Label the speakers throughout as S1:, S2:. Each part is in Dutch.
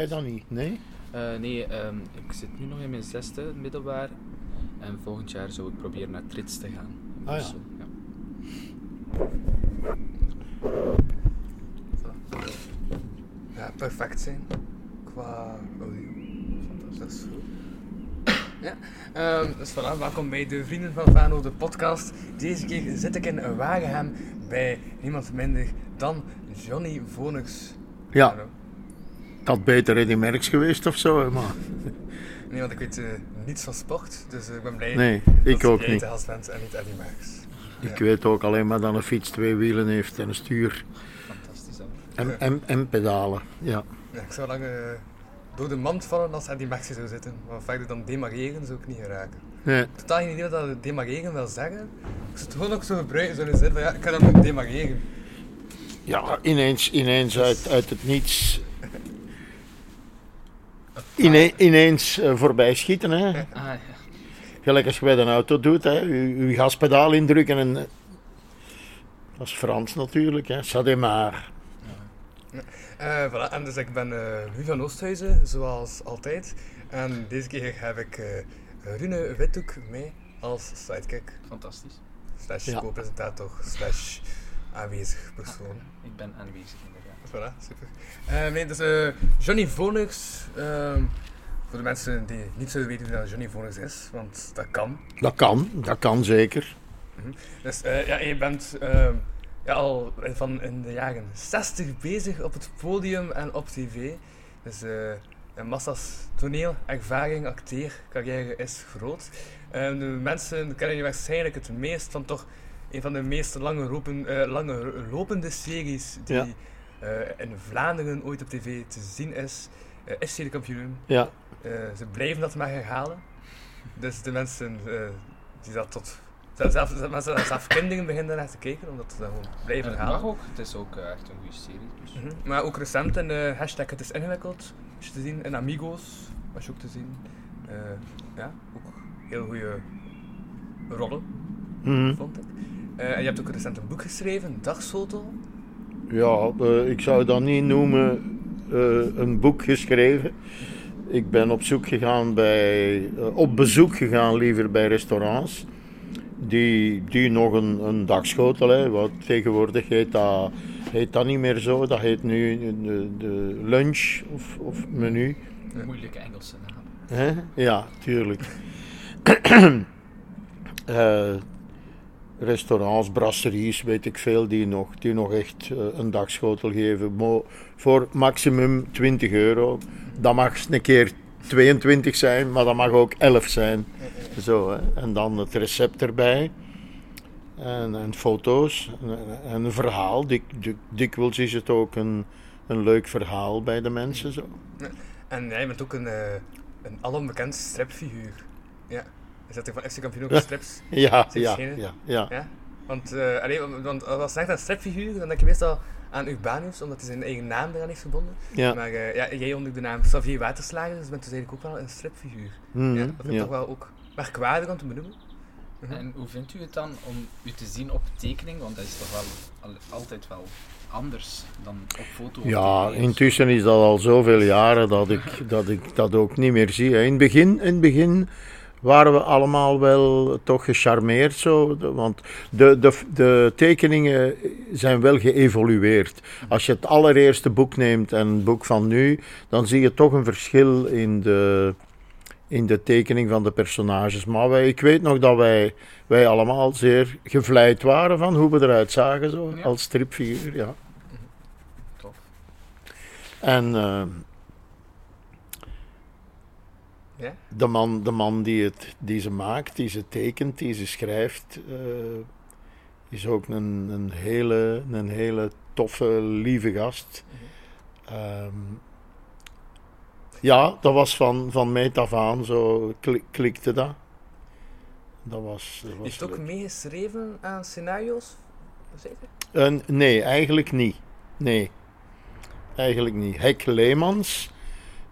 S1: Jij dan niet? Nee?
S2: Eh, nee, ehm, ik zit nu nog in mijn zesde middelbaar. En volgend jaar zou ik proberen naar Trits te gaan.
S1: Ah, ja.
S2: Brussel, ja.
S3: Ja, perfect zijn. Qua audio. Dat is goed. Ja, ehm, dus voilà, welkom bij de Vrienden van Fano, de podcast. Deze keer zit ik in Wagenham bij niemand minder dan Johnny Vonux.
S1: Ja.
S3: Hallo.
S1: Had beter Eddie Merckx geweest of zo, maar...
S3: Nee, want ik weet eh, niets van sport, dus eh, ik ben blij
S1: Nee,
S3: dat
S1: ik ook niet.
S3: bent en niet Eddie Merckx.
S1: Ik weet ook alleen maar dat een fiets twee wielen heeft en een stuur.
S2: Fantastisch dan.
S1: En, en, en pedalen, ja.
S3: Ja, ik zou lang eh, door de mand vallen als Eddie Merckx zou zitten, maar verder dan demareren zou ik niet geraken.
S1: Nee,
S3: Totaal geen idee wat dat demareren wil zeggen. Ik zou het gewoon ook zo gebruiken, zo zin van ja, ik ga dan ook demareren.
S1: ja, ineens, ineens uit, uit het niets... Ine, ineens eh, voorbij schieten, hè.
S2: Ah ja.
S1: Gelijk als je bij een auto doet, hè. Je, je gaspedaal indrukken en... eh, Dat is Frans natuurlijk, hè.
S3: Eh, voilà, en dus ik ben eh Louis van Oosthuizen, zoals altijd. En deze keer heb ik eh Rune Withoek mee als sidekick,
S2: fantastisch.
S3: slash
S1: Ja.
S3: co-presentator, slash aanwezig persoon.
S2: Ik ben aanwezig.
S3: Voilà, super. Eh, nee, dus eh, Johnny Vonux, ehm, voor de mensen die niet zouden weten wie dat Johnny Vonux is, want dat kan.
S1: Dat kan, dat kan zeker.
S3: Dus eh, ja, je bent ehm, ja, al van in de jaren 60 bezig op het podium en op tv. Dus een massa's toneel, ervaring, acteercarrière is groot. Eh, de mensen kennen je waarschijnlijk het meest van toch een van de meest lange, ropen, eh, lange lopende series die
S1: Ja.
S3: Eh, in Vlaanderen ooit op tv te zien is. eh FC de kampioen.
S1: Ja,
S3: Eh, ze blijven dat maar herhalen. Dus de mensen eh, die dat tot. Zelfs, mensen dat zelf kinderen beginnen naar te kijken, omdat ze dat gewoon blijven
S2: En het
S3: herhalen.
S2: mag ook, het is ook echt een goede serie. Dus.
S3: Mhm. Maar ook recent in de hashtag Het is ingewikkeld, was je te zien. In Amigos was je ook te zien. Eh, ja, ook heel goede rollen,
S1: mhm.
S3: vond ik. Eh, en je hebt ook recent een boek geschreven, Dagsfoto.
S1: Ja eh, ik zou dat niet noemen eh, een boek geschreven. Ik ben op zoek gegaan bij, eh, op bezoek gegaan liever bij restaurants. Die, die nog een, een dagschotel, hè, wat tegenwoordig heet dat, heet dat niet meer zo. Dat heet nu de, de lunch of, of menu.
S2: Moeilijke Engelse naam.
S1: Hè? Ja, tuurlijk. Eh, restaurants, brasseries, weet ik veel, die nog, die nog echt eh, een dagschotel geven. Voor maximum 20 euro. Dat mag een keer 22 zijn, maar dat mag ook 11 zijn. Zo, hè. En dan het recept erbij. En, en foto's. En, en een verhaal. Dik, dik, dikwijls is het ook een, een leuk verhaal bij de mensen. Zo.
S3: En jij bent ook een, eh een alombekend stripfiguur. Ja. Is dat van FC Kampioen ook
S1: Ja.
S3: strips?
S1: Ja, ja, ja, ja.
S3: Ja. Want, eh allee, want- als je zegt aan stripfiguur, dan denk je meestal aan Urbanus, omdat hij zijn eigen naam eraan heeft verbonden.
S1: ja.
S3: Maar eh, ja, jij onder de naam Xavier Waterslager, dus bent dus eigenlijk ook wel een stripfiguur.
S1: Mhm,
S3: ja, dat vind ik
S1: ja.
S3: toch wel ook merkwaardig om te benoemen. Mhm.
S2: En hoe vindt u het dan om u te zien op tekening? Want dat is toch wel al- altijd wel anders dan op foto.
S1: Ja, intussen is dat al zoveel jaren dat ik dat, ik dat ook niet meer zie. In het begin, in het begin waren we allemaal wel toch gecharmeerd zo. Want de, de, de tekeningen zijn wel geëvolueerd. Als je het allereerste boek neemt en het boek van nu, dan zie je toch een verschil in de, in de tekening van de personages. Maar wij, ik weet nog dat wij, wij allemaal zeer gevleid waren van hoe we eruit zagen zo,
S2: Ja.
S1: als stripfiguur. Ja.
S2: Tof.
S1: En eh,
S3: Ja?
S1: de, man, de man die, het, die ze maakt, die ze tekent, die ze schrijft, eh, is ook een, een, hele, een hele toffe, lieve gast. Ehm, ja, dat was van, van meet af aan, zo klik- klikte dat. Dat was, dat was
S3: heeft ook
S1: leuk.
S3: meegeschreven aan scenario's, zeker?
S1: Nee, eigenlijk niet. Nee, eigenlijk niet. Hek Leemans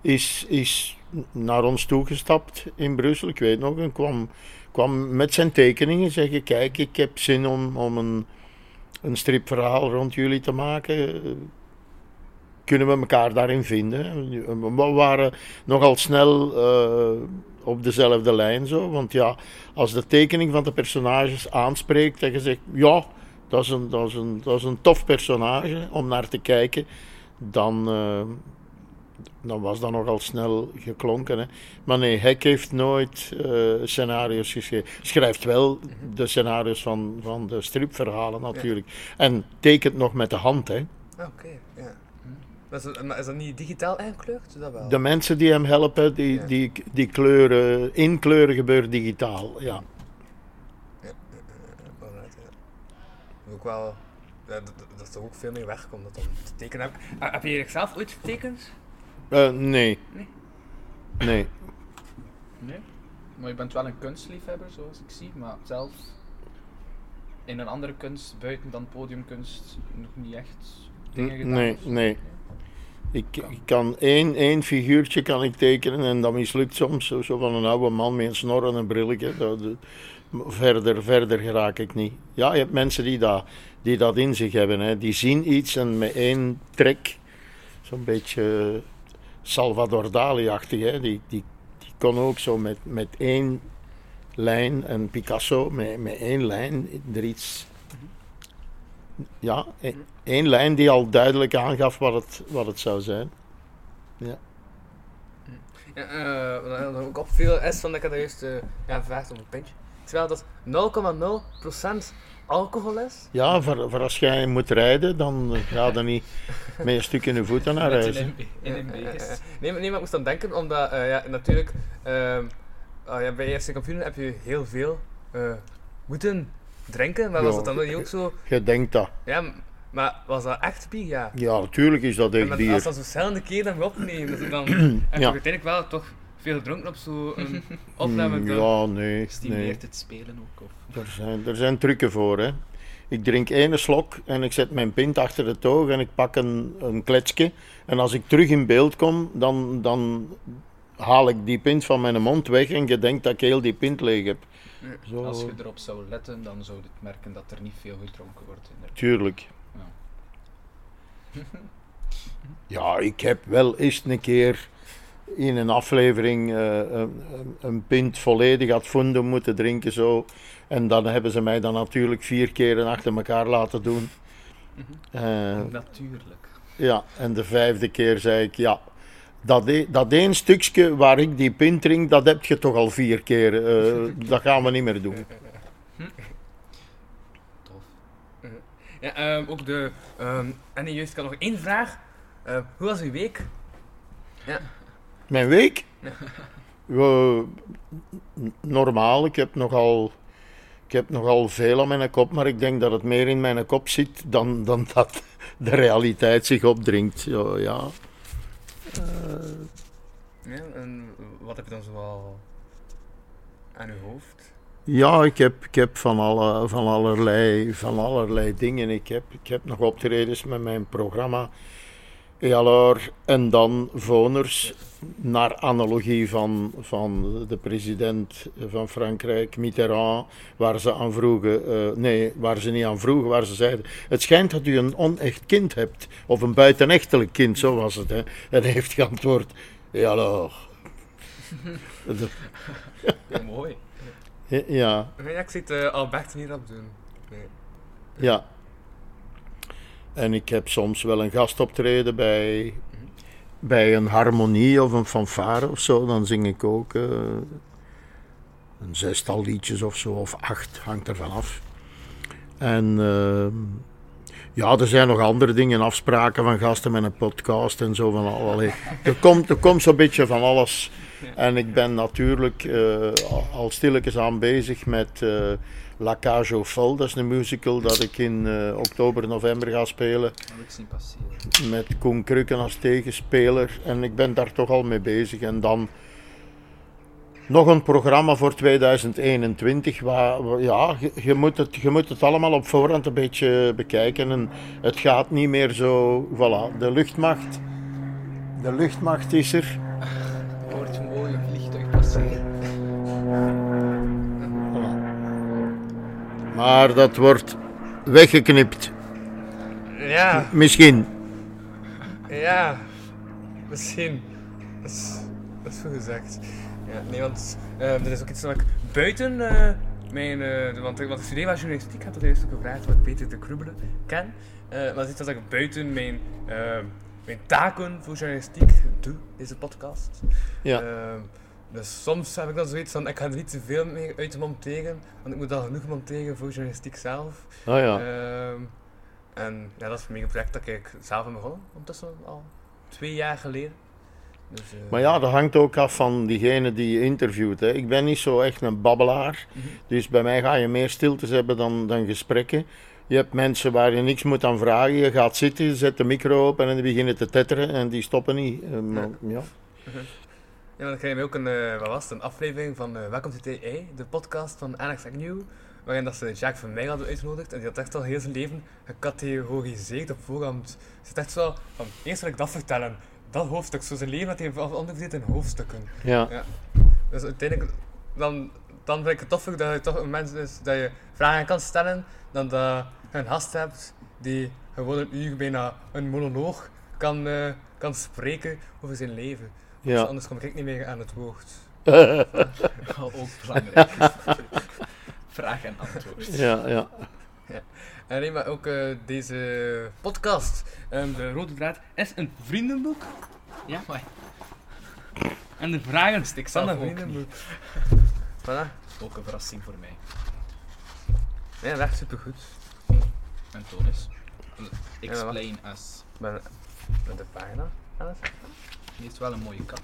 S1: is, is naar ons toegestapt in Brussel, ik weet nog, en kwam, kwam met zijn tekeningen zeggen: Kijk, ik heb zin om, om een, een stripverhaal rond jullie te maken. kunnen we elkaar daarin vinden. We waren nogal snel eh, op dezelfde lijn zo. Want ja, als de tekening van de personages aanspreekt en je zegt, ja, dat is een, dat is een, dat is een tof personage om naar te kijken, dan, eh, dan was dat nogal snel geklonken. Hè. Maar nee, Hek heeft nooit eh, scenario's geschreven. Schrijft wel de scenario's van, van de stripverhalen natuurlijk. En tekent nog met de hand. Hè.
S3: Ah, Oké, ja. Maar is, dat, maar is dat niet digitaal ingekleurd? Dat wel.
S1: De mensen die hem helpen, die,
S3: Ja.
S1: die, die kleuren, inkleuren gebeurt digitaal. Ja.
S3: Ja. Ook wel... Dat, is toch ook veel meer werk om dat dan te tekenen. Heb, heb je zelf ooit getekend?
S1: Eh, nee.
S3: Nee?
S1: Nee.
S2: Nee. Maar je bent wel een kunstliefhebber, zoals ik zie, maar zelf in een andere kunst, buiten dan podiumkunst, nog niet echt dingen gedaan.
S1: Nee,
S2: of
S1: nee. Ik, ik kan één, één figuurtje kan ik tekenen en dat mislukt soms. Zo, zo van een oude man met een snor en een brilletje. Dat, dat- verder, verder geraak ik niet. Ja, je hebt mensen die dat, die dat in zich hebben. Hè. Die zien iets en met één trek, zo'n beetje Salvador Dali-achtig. Die, die, die kon ook zo met, met één lijn, en Picasso met, met één lijn er iets... Ja, e- één lijn die al duidelijk aangaf wat het, wat het zou zijn.
S3: Ja, eh, wat er ook opviel van dat ik had juist eh, ja, gevraagd om een pintje. Terwijl dat 0,0% alcohol is.
S1: Ja, voor, voor als jij moet rijden, dan ga je niet met een stuk in de voeten naar huis.
S2: in een
S3: ja, ja.
S2: beest.
S3: Nee, maar, nee, maar ik moest dan denken, omdat eh, ja, natuurlijk ehm, ah, ja, bij eerste kampioen heb je heel veel eh, moeten drinken. Maar was
S1: Ja.
S3: dat dan niet ook zo?
S1: Je denkt dat.
S3: Ja, maar was dat echt bier? Ja.
S1: Ja, natuurlijk is dat echt bier.
S3: als dat zo verschillende keer dan weer opnemen, dus dan heb je
S1: Ja.
S3: uiteindelijk wel toch veel gedronken op zo'n opname.
S1: Ja, nee. nee.
S2: Stimuleert het spelen ook? Of?
S1: Er, zijn, er zijn trucken voor. Hè. Ik drink één slok en ik zet mijn pint achter het oog en ik pak een, een kletsje. En als ik terug in beeld kom, dan, dan haal ik die pint van mijn mond weg en je denkt dat ik heel die pint leeg heb. Zo,
S2: Als je erop zou letten, dan zou je het merken dat er niet veel gedronken wordt. inderdaad.
S1: Tuurlijk.
S2: Ja.
S1: Ja, ik heb wel eens een keer in een aflevering eh, een, een- pint volledig ad fundum moeten drinken. Zo. En dan hebben ze mij dan natuurlijk vier keer achter elkaar laten doen. Eh,
S2: Natuurlijk.
S1: ja, en de vijfde keer zei ik, ja, dat, e- dat één stukje waar ik die pint drink, dat heb je toch al vier keer. Eh, dat gaan we niet meer doen.
S2: Tof.
S3: Ja, ehm, ook de. ehm, en juist, ik had nog één vraag. Hoe was uw week?
S1: Mijn week? Eh, normaal, ik heb nogal... Ik heb nogal veel aan mijn kop, maar ik denk dat het meer in mijn kop zit dan, dan dat de realiteit zich opdringt. Ja, ja.
S3: Ja, en wat heb je dan zoal aan uw hoofd?
S1: Ja, ik heb, ik heb van, alle, van, allerlei, van allerlei dingen. Ik heb, ik heb nog optredens met mijn programma. Et alors, en dan Voners, naar analogie van, van de president van Frankrijk, Mitterrand, waar ze aan vroegen, eh, nee, waar ze niet aan vroegen, waar ze zeiden, het schijnt dat u een onecht kind hebt, of een buitenechtelijk kind, zo was het. Hè. En hij heeft geantwoord. De-
S2: Ja, mooi.
S1: ja,
S3: Ja, ik zie het eh, Albert niet op doen. Nee.
S1: Ja. En ik heb soms wel een gastoptreden bij, bij een harmonie of een fanfare of zo. Dan zing ik ook eh, een zestal liedjes of zo, of acht, hangt ervan af. En ehm, ja, er zijn nog andere dingen, afspraken van gasten met een podcast en zo van allerlei. Er komt, er komt zo'n beetje van alles. En ik ben natuurlijk eh, al stilletjes aan bezig met eh, La Cage aux Folles. Dat is een musical dat ik in eh, oktober, november ga spelen.
S2: Dat heb ik zien passeren.
S1: Met Koen Krukken als tegenspeler. En ik ben daar toch al mee bezig. En dan nog een programma voor 2021. Waar, ja, je, je moet het, je moet het allemaal op voorhand een beetje bekijken. En het gaat niet meer zo. Voilà, de luchtmacht. De luchtmacht is er. Maar dat wordt weggeknipt.
S3: Ja,
S1: Misschien.
S3: Ja, misschien. Dat is, dat is goed gezegd. Ja, nee, want eh, er is ook iets dat ik buiten eh, mijn... eh, want, ik- want ik studeer wel journalistiek, ik had dat eerst ook gevraagd wat ik Peter de Krubbelen ken. Eh, maar dat is iets dat ik buiten mijn, eh, mijn taken voor journalistiek doe, deze podcast.
S1: Ja.
S3: Dus soms heb ik dan zoiets van, ik ga er niet te veel mee uit monteren, want ik moet al genoeg monteren voor journalistiek zelf.
S1: Oh ja.
S3: Ehm, en ja, dat is een mega project dat ik zelf ben begonnen, ondertussen al twee jaar geleden. Dus, eh,
S1: Maar ja, dat hangt ook af van diegene die je interviewt. Hè. Ik ben niet zo echt een babbelaar.
S3: Mhm.
S1: Dus bij mij ga je meer stiltes hebben dan, dan gesprekken. Je hebt mensen waar je niks moet aan vragen. Je gaat zitten, je zet de micro op en die beginnen te tetteren en die stoppen niet. Eh, maar, ja.
S3: Ja, dan krijg je ook een, eh, wat was het, een aflevering van eh Welcome to TI, de podcast van Alex Agnew, waarin dat ze Jacques van Mij hadden uitgenodigd. En die had echt al heel zijn leven gecategoriseerd op voorhand. Ze zegt echt zo van, eerst wil ik dat vertellen, dat hoofdstuk. Zo zijn leven had hij onderverdeeld in hoofdstukken.
S1: Ja.
S3: Ja. Dus uiteindelijk, dan, dan vind ik het toffer dat je toch een mens is dat je vragen kan stellen, dan dat je een gast hebt die gewoon een uur bijna een monoloog kan, eh, kan spreken over zijn leven. Dus
S1: Ja.
S3: anders kom ik niet meer aan het woord.
S2: ook belangrijk. Vraag en antwoord.
S1: ja, ja.
S3: En nee, maar ook eh, deze podcast, ehm, De Rode Draad, is een vriendenboek. Ja, maar. En de vragen
S2: ik
S3: van
S2: zelf
S3: een
S2: ook
S3: vriendenboek. Voilà.
S2: Ook een verrassing voor mij.
S3: Ja, dat is echt supergoed.
S2: En Tonis.
S3: Ja,
S2: Explain us.
S3: Ik ben met de pagina aan het
S2: Die heeft wel een mooie kat.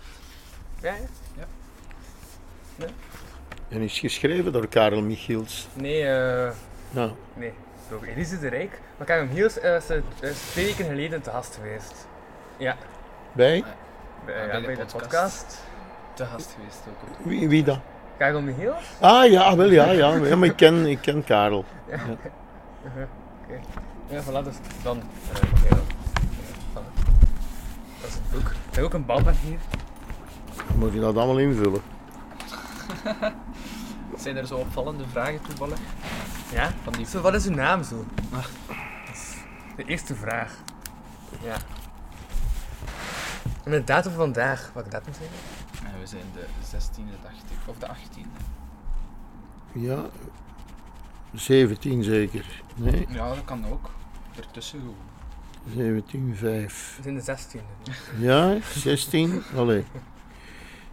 S3: Ja, ja.
S1: En is geschreven door Karel Michiels.
S3: Nee, eh.
S1: Nou,
S3: Nee, door Elise de Rijk. Maar Karel Hiels eh, is, eh, is twee weken geleden te gast geweest. Ja,
S1: bij?
S3: bij,
S2: Ah,
S3: ja,
S2: bij de
S3: bij de
S2: podcast. Te gast geweest ook. op-
S1: Wie, wie dan?
S3: Karel Michiels?
S1: Ah ja, wel ja, ja. ja maar ik ken, ik ken Karel.
S3: Ja, voilà, dus dan. eh, oké, dan. Ja, voilà. Dat is het boek. Ik heb ook een balpen hier.
S1: Moet je dat allemaal invullen?
S2: Zijn er zo opvallende vragen toevallig?
S3: Ja?
S2: Van die
S3: Zo, wat is uw naam zo?
S2: Ah.
S3: Dat is de eerste vraag. Ja. En de datum van vandaag, welke datum zijn we?
S2: Ja, we zijn de 16e, dacht ik. Of de 18e.
S1: Ja, 17 zeker. Nee,
S2: Ja, dat kan ook. Ertussen gewoon.
S1: 17, 5.
S3: We zijn de 16e.
S1: Ja, 16? Allee.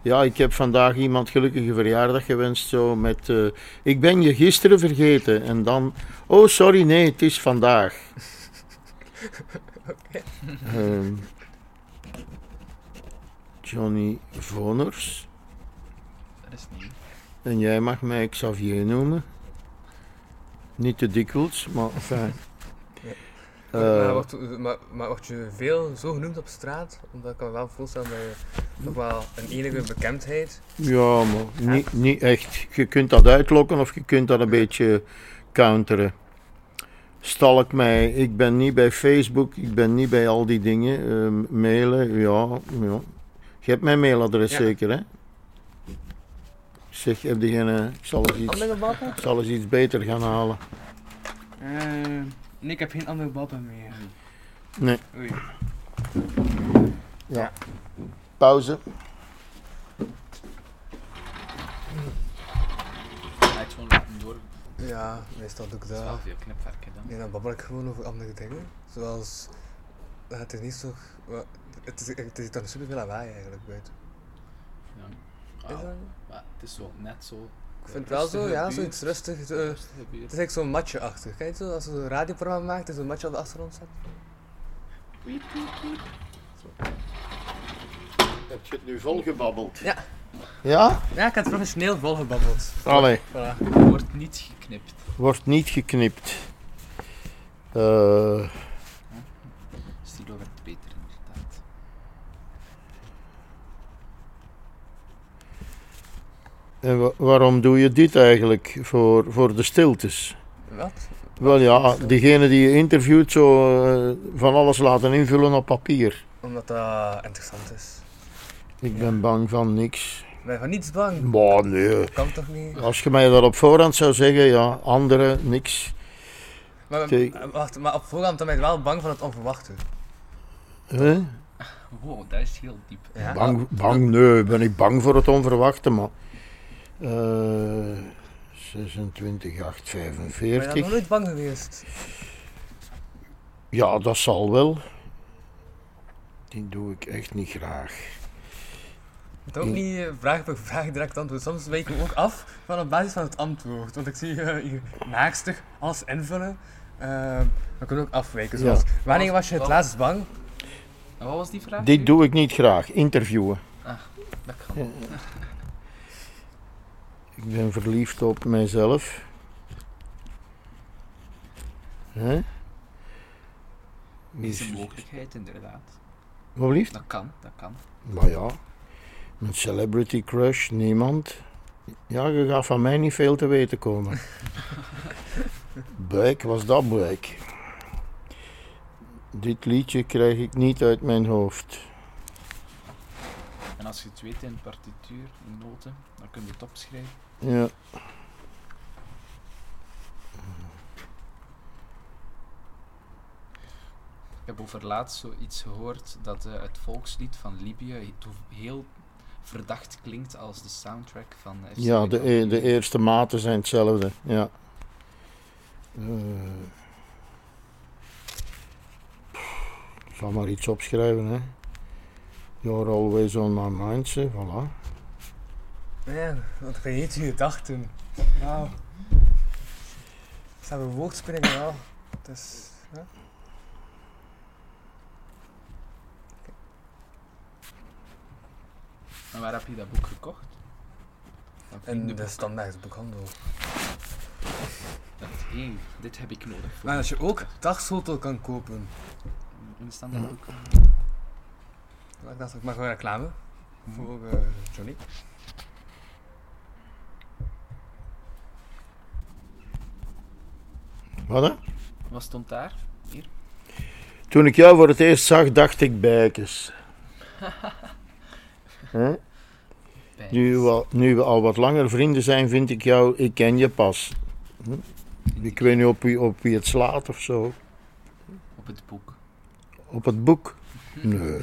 S1: Ja, ik heb vandaag iemand gelukkige verjaardag gewenst zo met... eh, ik ben je gisteren vergeten. En dan... Oh, sorry, nee, het is vandaag. Ehm, Johnny Voners.
S2: Dat is niet.
S1: En jij mag mij Xavier noemen. Niet te dikwijls, maar enfin.
S3: Ja.
S1: Eh,
S3: maar, wordt, maar, maar word je veel zo genoemd op straat? Omdat ik kan me wel voorstellen dat je nog wel een enige bekendheid.
S1: Ja, maar niet, niet echt. Je kunt dat uitlokken of je kunt dat een beetje counteren. Stalk mij, ik ben niet bij Facebook, ik ben niet bij al die dingen. Ehm, mailen, ja, ja. Je hebt mijn mailadres
S3: Ja.
S1: zeker, hè? Zeg, heb je geen, eh, ik, zal eens iets, ik zal eens iets beter gaan halen.
S3: Nee, ik heb geen andere balpen meer.
S1: Nee.
S3: Oei.
S1: Pauze.
S2: Hij het gewoon laten door.
S3: Ja, meestal doe ik
S2: Dat is wel
S3: dat.
S2: veel knipwerken dan.
S3: Nee, dan babbel ik gewoon over andere dingen. Zoals. ja, Het is niet zo. Het is, het is dan superveel lawaai eigenlijk buiten.
S2: Ja.
S3: Is
S2: Ah,
S3: dat?
S2: maar het is zo net zo.
S3: Ik vind het wel zo, ja, zoiets rustig. zo- het is eigenlijk zo'n matje achter. Kijk zo, als je een radioprogramma maakt, is een matje op de achtergrond staat.
S1: Heb je het nu volgebabbeld?
S3: Ja.
S1: Ja?
S3: Ja, ik heb het professioneel volgebabbeld.
S1: Allee,
S3: Voilà.
S2: Wordt niet geknipt.
S1: wordt niet geknipt. Eh,
S2: werd beter inderdaad.
S1: En wa- waarom doe je dit eigenlijk? Voor, voor de stiltes?
S3: Wat?
S1: Wel ja, diegene die je interviewt, zo eh, van alles laten invullen op papier.
S3: Omdat dat interessant is.
S1: Ik ben bang van niks.
S3: Ben je van niets bang?
S1: Maar nee.
S3: Kan toch niet?
S1: Als je mij dat op voorhand zou zeggen, ja, anderen, niks.
S3: Maar,
S1: Oké.
S3: wacht, maar op voorhand ben je wel bang van het onverwachte.
S1: Hè?
S2: Wow, dat is heel diep.
S3: Ja.
S1: Bang, bang, nee, ben ik bang voor het onverwachte, maar. Eh 26, 8,
S3: Ben je nog
S1: 45.
S3: nooit bang geweest?
S1: Ja, dat zal wel. Die doe ik echt niet graag.
S3: Het ook niet eh, vraag per vraag direct antwoord. Soms wijken we ook af van op basis van het antwoord. Want ik zie je hier naarstig alles invullen. Uh, dan kunnen we ook afwijken.
S1: Ja.
S3: Zoals, wanneer was je het laatst bang?
S2: En wat was die vraag?
S1: Dit doe ik niet graag, interviewen.
S2: Dat kan.
S1: Ik ben verliefd op mijzelf. Hè?
S2: Is een mogelijkheid, inderdaad.
S1: Wat blieft?
S2: Dat kan, dat kan.
S1: Maar ja, een celebrity crush, niemand. Ja, je gaat van mij niet veel te weten komen. Buik, was dat buik? Dit liedje krijg ik niet uit mijn hoofd.
S2: En als je het weet in partituur, in noten, dan kun je het opschrijven.
S1: Ja,
S2: Ik heb over laatst zoiets gehoord dat eh, het volkslied van Libië heel verdacht klinkt als de soundtrack van FC
S1: ja de, e- de eerste maten zijn hetzelfde. Ja. Eh, ik zal maar iets opschrijven. Hè. You're always on my mind, hè. voilà.
S3: Ja, wat vergeet je gedachten. Wauw. Zijn we woordspeling wel? Het is... Ja.
S2: En waar heb je dat boek gekocht? Vrienden
S3: de
S2: Boek.
S3: standaard boekhandel.
S2: Dat, hey, dit heb ik nodig. voor
S3: Maar als je ook dagsleutel kan kopen.
S2: In de standaard boek.
S3: Ik dacht, ik mag wel reclame voor eh, Johnny.
S1: Wat hè?
S2: Wat stond daar?
S1: Toen ik jou voor het eerst zag, dacht ik bijkes. Nu, we al- nu we al wat langer vrienden zijn, vind ik jou, ik ken je pas. Hm? Ik weet niet op wie, op wie het slaat of zo.
S2: Op het boek.
S1: Op het boek. Nee.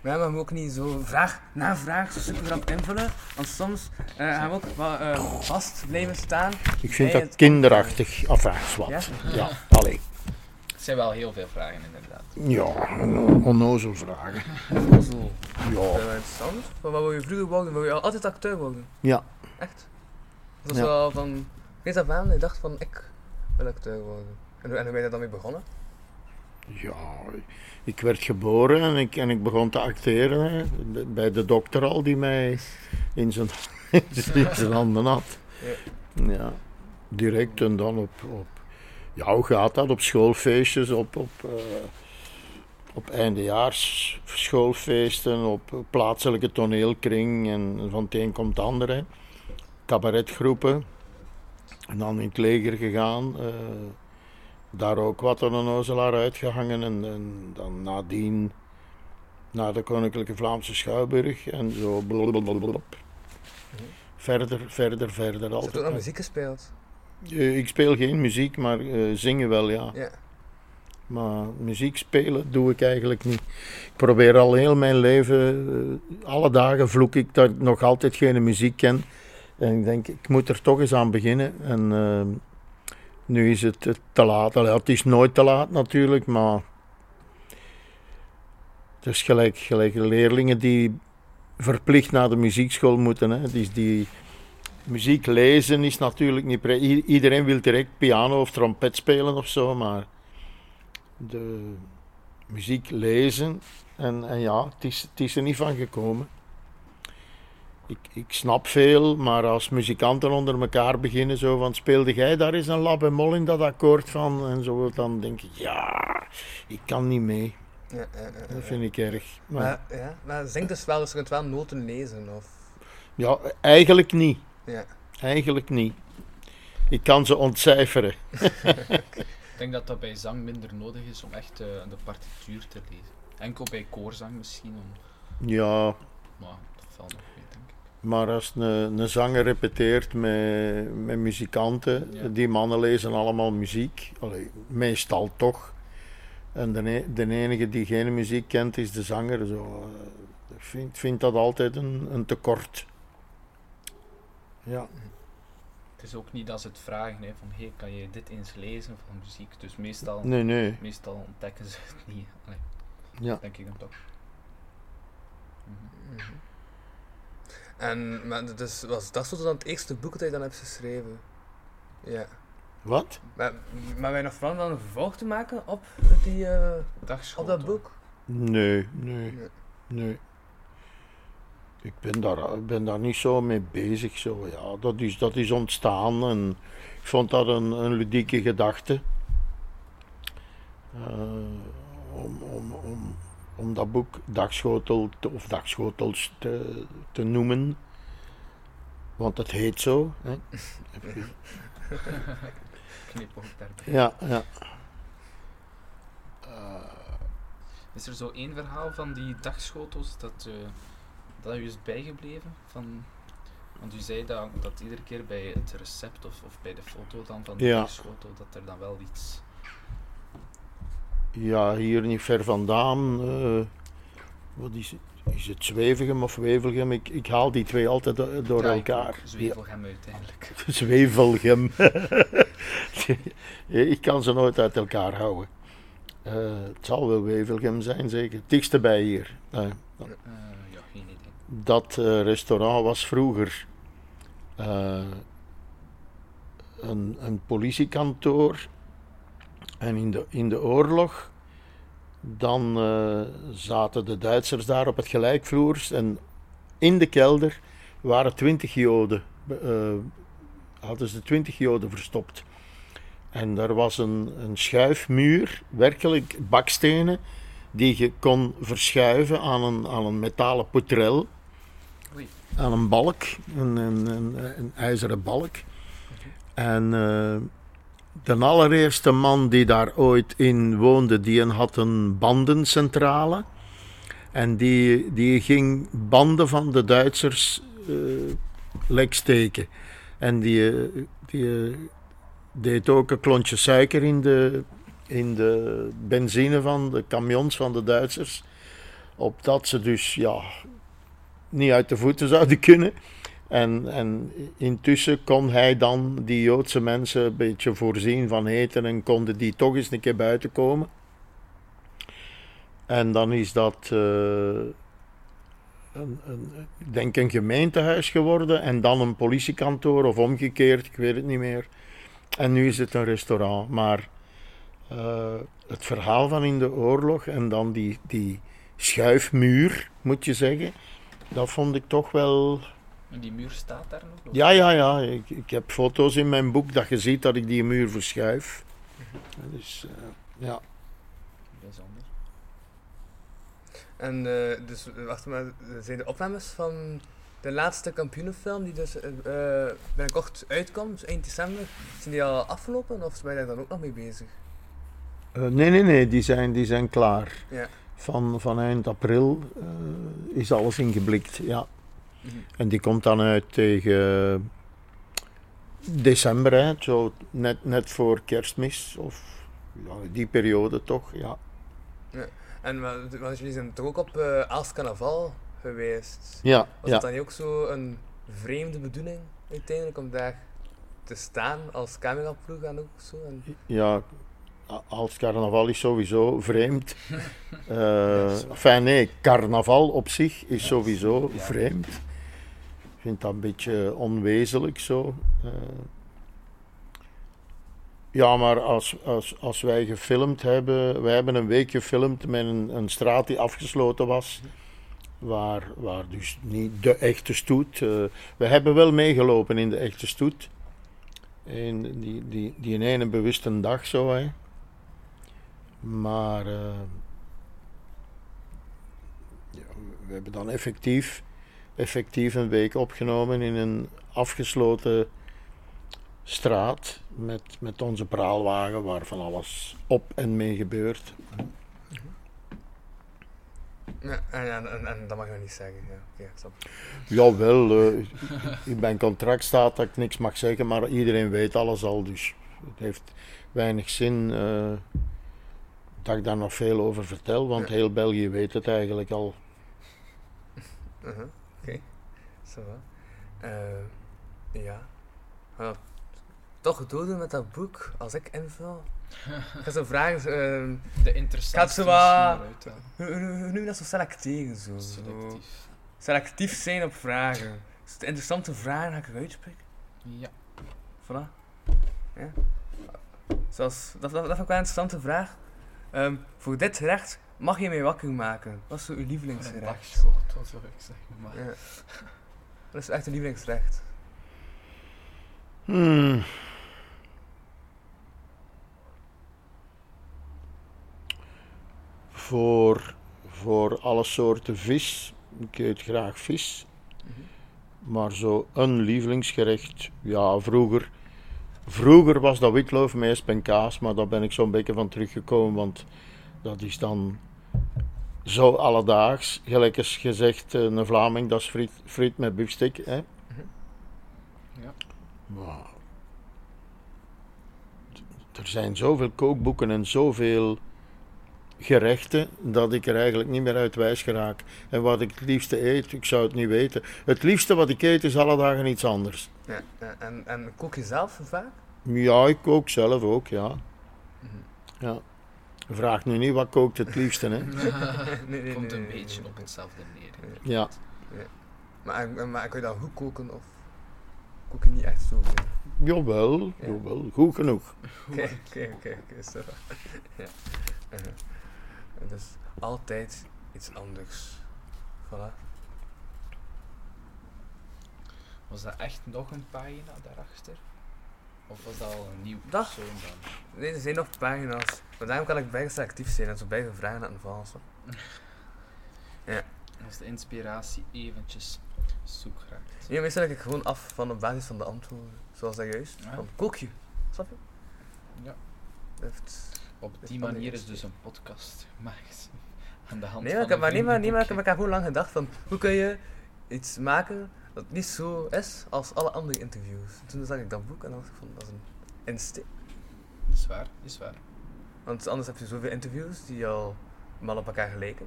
S3: Maar ja, we moeten ook niet zo vraag na vraag zo super rap invullen. Want soms eh, gaan we ook wel eh, vast blijven staan.
S1: Ik vind dat kinderachtig. Zwart.
S3: Ja?
S1: Ja, allee.
S2: Het zijn wel heel veel vragen, inderdaad.
S1: Ja, onnozel vragen.
S3: antwoord.
S1: Ja,
S3: Dat is wel interessant. Wat wil je vroeger worden? Wil je al altijd acteur worden?
S1: ja.
S3: Echt? Dat was
S1: Ja.
S3: wel van... Weet af aan, ik dacht van ik wil acteur worden. En, hoe- en hoe ben je daar dan mee begonnen?
S1: Ja, ik werd geboren en ik, en ik begon te acteren. Hè. Bij de dokter al die mij in zijn, in zijn handen had. Ja, direct en dan op, op... Ja, hoe gaat dat? Op schoolfeestjes, op, op, eh, op eindejaars schoolfeesten, op plaatselijke toneelkring en van het een komt het ander. Hè. Cabaretgroepen. En dan in het leger gegaan. eh, daar ook wat een onnozelaar uitgehangen en, en dan nadien naar de Koninklijke Vlaamse Schouwburg en zo blablabla. Verder, verder, verder
S3: Ze hebt ook nog
S1: altijd.
S3: muziek gespeeld.
S1: Eh, ik speel geen muziek, maar eh, zingen wel, ja.
S3: Ja.
S1: Maar muziek spelen doe ik eigenlijk niet. Ik probeer al heel mijn leven, eh, alle dagen vloek ik dat ik nog altijd geen muziek ken. En ik denk, ik moet er toch eens aan beginnen. En nu is het te laat. Het is nooit te laat natuurlijk, maar het is gelijk, gelijk leerlingen die verplicht naar de muziekschool moeten. Hè. Dus die muziek lezen is natuurlijk niet... Iedereen wil direct piano of trompet spelen of zo, maar de muziek lezen. En, en ja, het is, het is er niet van gekomen. Ik, ik snap veel, maar als muzikanten onder elkaar beginnen, zo van speelde jij daar eens een la bemol in dat akkoord van? En zo, dan denk ik, ja, ik kan niet mee.
S3: Ja, ja, ja, ja.
S1: Dat vind ik erg. Maar,
S3: ja, maar zing dus wel, dus je kunt wel noten lezen. Of...
S1: ja, eigenlijk niet.
S3: Ja.
S1: Eigenlijk niet. Ik kan ze ontcijferen.
S2: Ik denk dat dat bij zang minder nodig is om echt eh, de partituur te lezen. Enkel bij koorzang misschien, om,
S1: Ja,
S2: maar dat valt nog mee, ik.
S1: Maar als een, een zanger repeteert met, met muzikanten,
S2: Ja.
S1: die mannen lezen allemaal muziek. Allee, meestal toch. En de, de enige die geen muziek kent is de zanger. Zo. eh, Ik vind, vind dat altijd een, een tekort. Ja.
S2: Het is ook niet dat ze het vragen, hè, van hey, kan je dit eens lezen van muziek? Dus meestal,
S1: Nee, nee.
S2: meestal ontdekken ze het niet. Allee,
S1: Ja.
S2: Denk ik dan toch. Mhm.
S3: En maar, dus was dat zo dan het eerste boek dat je dan hebt geschreven? Ja.
S1: Wat?
S3: Maar, maar wij nog vooral dan een vervolg te maken op, die, eh, op dat boek?
S1: Nee, nee,
S3: Nee.
S1: nee. Ik ben daar, ik ben daar niet zo mee bezig. Zo. Ja, dat, is, dat is ontstaan en ik vond dat een, een ludieke gedachte. Eh, om, om, om, om dat boek Dagschotel te- of Dagschotels te, te noemen. Want het heet zo. Hè.
S2: Daarbij.
S1: Ja, ja.
S2: Is er zo één verhaal van die dagschotels dat, eh, dat u is bijgebleven? Van, want u zei dat, dat iedere keer bij het recept of, of bij de foto dan van de
S1: Ja.
S2: dagschotel, dat er dan wel iets...
S1: Ja, hier niet ver vandaan. eh, wat is het? Is het Zwevegem of Wevelgem? Ik, ik haal die twee altijd do- door
S2: Ja,
S1: elkaar.
S2: ook. Zwevelgem uiteindelijk.
S1: Zwevelgem. ik kan ze nooit uit elkaar houden. Eh, het zal wel Wevelgem zijn, zeker. Het dichtste bij hier. Eh,
S2: ja, geen idee.
S1: dat restaurant was vroeger een, een politiekantoor. En in de, in de oorlog, dan eh, zaten de Duitsers daar op het gelijkvloers. En in de kelder waren twintig Joden. eh, hadden ze twintig Joden verstopt. En daar was een, een schuifmuur, werkelijk bakstenen, die je kon verschuiven aan een, aan een metalen potrel
S2: Oei.
S1: aan een balk, een, een, een, een ijzeren balk. En eh, de allereerste man die daar ooit in woonde, die had een bandencentrale. En die, die ging banden van de Duitsers eh lek steken. En die, eh, die eh, deed ook een klontje suiker in de, in de benzine van de camions van de Duitsers. Opdat ze dus ja, niet uit de voeten zouden kunnen. En, en intussen kon hij dan die Joodse mensen een beetje voorzien van eten en konden die toch eens een keer buiten komen. En dan is dat, eh, een, een, ik denk een gemeentehuis geworden en dan een politiekantoor of omgekeerd, ik weet het niet meer. En nu is het een restaurant. Maar eh, het verhaal van in de oorlog en dan die, die schuifmuur, moet je zeggen, dat vond ik toch wel.
S2: En die muur staat daar nog?
S1: Ja, ja, ja. Ik, ik heb foto's in mijn boek dat je ziet dat ik die muur verschuif. Dus eh, ja.
S2: Bijzonder.
S3: En eh, dus, wacht maar, zijn de opnames van de laatste kampioenenfilm die dus eh, eh, binnenkort uitkomt, dus eind december, zijn die al afgelopen of ben je daar dan ook nog mee bezig?
S1: Eh, nee, nee, nee, die zijn, die zijn klaar.
S3: Ja.
S1: Van, van eind april eh, is alles ingeblikt. Ja. En die komt dan uit tegen december, hè, zo net, net voor kerstmis. Of ja, die periode toch, ja.
S3: En wa- want jullie zijn toch ook op eh Aals Carnaval geweest?
S1: Ja,
S3: Was
S1: ja.
S3: dat dan niet ook zo een vreemde bedoeling uiteindelijk om daar te staan als cameraploeg en ook zo? En,
S1: ja, als carnaval is sowieso vreemd. Eh
S2: waar.
S1: enfin, nee, carnaval op zich is sowieso
S2: Ja.
S1: vreemd. Ik vind dat een beetje onwezenlijk zo. Eh, ja, maar als, als, als wij gefilmd hebben, wij hebben een week gefilmd met een, een straat die afgesloten was. Waar, waar dus niet de echte stoet. eh, we hebben wel meegelopen in de echte stoet. In die, die, die ene bewuste dag zo, hè. Maar eh, ja, we hebben dan effectief, effectief een week opgenomen in een afgesloten straat met, met onze praalwagen waar van alles op en mee gebeurt.
S3: ja, en, en, en, en dat mag je niet zeggen. Ja, snap.
S1: Jawel, eh, in mijn contract staat dat ik niks mag zeggen, maar iedereen weet alles al, dus het heeft weinig zin. eh, dat ik daar nog veel over vertel, want
S3: Ja.
S1: heel België weet het eigenlijk al.
S3: Oké, zo. Eh, ja. Ja, toch doden met dat boek, als ik invul. Ik ga zo vragen, ehm,
S2: De interessantste
S3: Gaat ze wat- hoe, hoe, hoe noem je dat zo selecteren? Zo.
S2: Selectief.
S3: Selectief zijn op vragen. Als het interessante vragen ga ik eruit pikken.
S2: Ja.
S3: Voilà. Ja. Zoals, dat, dat, dat vind ik wel een interessante vraag. Ehm, voor dit gerecht mag je mij wakker maken. Wat is uw
S2: Een
S3: lievelingsgerecht?
S2: dagschot, wat zou ik zeggen. Maar
S3: Ja. Dat is echt een lievelingsgerecht.
S1: Hmm. Voor, voor alle soorten vis, ik eet graag vis. Maar zo een lievelingsgerecht, ja, vroeger. Vroeger was dat witloof met esp en kaas, maar daar ben ik zo'n beetje van teruggekomen, want dat is dan zo alledaags. Gelijk als gezegd, eh, een Vlaming, dat is friet, friet met biefstuk. Hè?
S2: Ja.
S1: Maar er zijn zoveel kookboeken en zoveel gerechten dat ik er eigenlijk niet meer uit wijs geraak. En wat ik het liefste eet, ik zou het niet weten. Het liefste wat ik eet is alle dagen iets anders.
S3: Ja, ja, en, en kook je zelf vaak?
S1: Ja, ik kook zelf ook, ja.
S3: Mhm.
S1: ja. Vraag nu niet wat kookt het liefste, hè.
S3: nee, nee,
S2: komt
S3: nee,
S2: een
S3: nee,
S2: beetje
S3: nee.
S2: op hetzelfde neer.
S1: Ja.
S3: Maar, en- maar kun je dan goed koken of kook je niet echt zo? veel?
S1: Jawel,
S3: Ja.
S1: jawel, goed genoeg.
S3: Oké, oké, oké, oké, zo. Ja. En Dus altijd iets anders. Voilà.
S2: Was dat echt nog een pagina daarachter? Of was dat al een nieuw
S3: Dat-
S2: persoon dan?
S3: Nee, er zijn nog pagina's. Maar daarom kan ik bijna selectief zijn en zo bijna vragen laten vallen. zo.
S2: Als de inspiratie eventjes zoek raakt.
S3: Nee, meestal ik gewoon af van op basis van de antwoorden. Zoals dat juist.
S2: Ja.
S3: Van kook je. Snap je?
S2: Ja.
S3: Heeft-
S2: Op die manier is dus een podcast gemaakt. Aan de hand
S3: Nee, maar ik
S2: van
S3: heb, maar, nee, maar, nee, maar ik heb,
S2: vriendenboekje.
S3: ik heb gewoon lang gedacht van hoe kun je iets maken dat niet zo is als alle andere interviews. Toen zag ik dat boek en dacht ik van dat is een insteek.
S2: Dat is waar, is waar.
S3: Want anders heb je zoveel interviews die al mal op elkaar gelijken.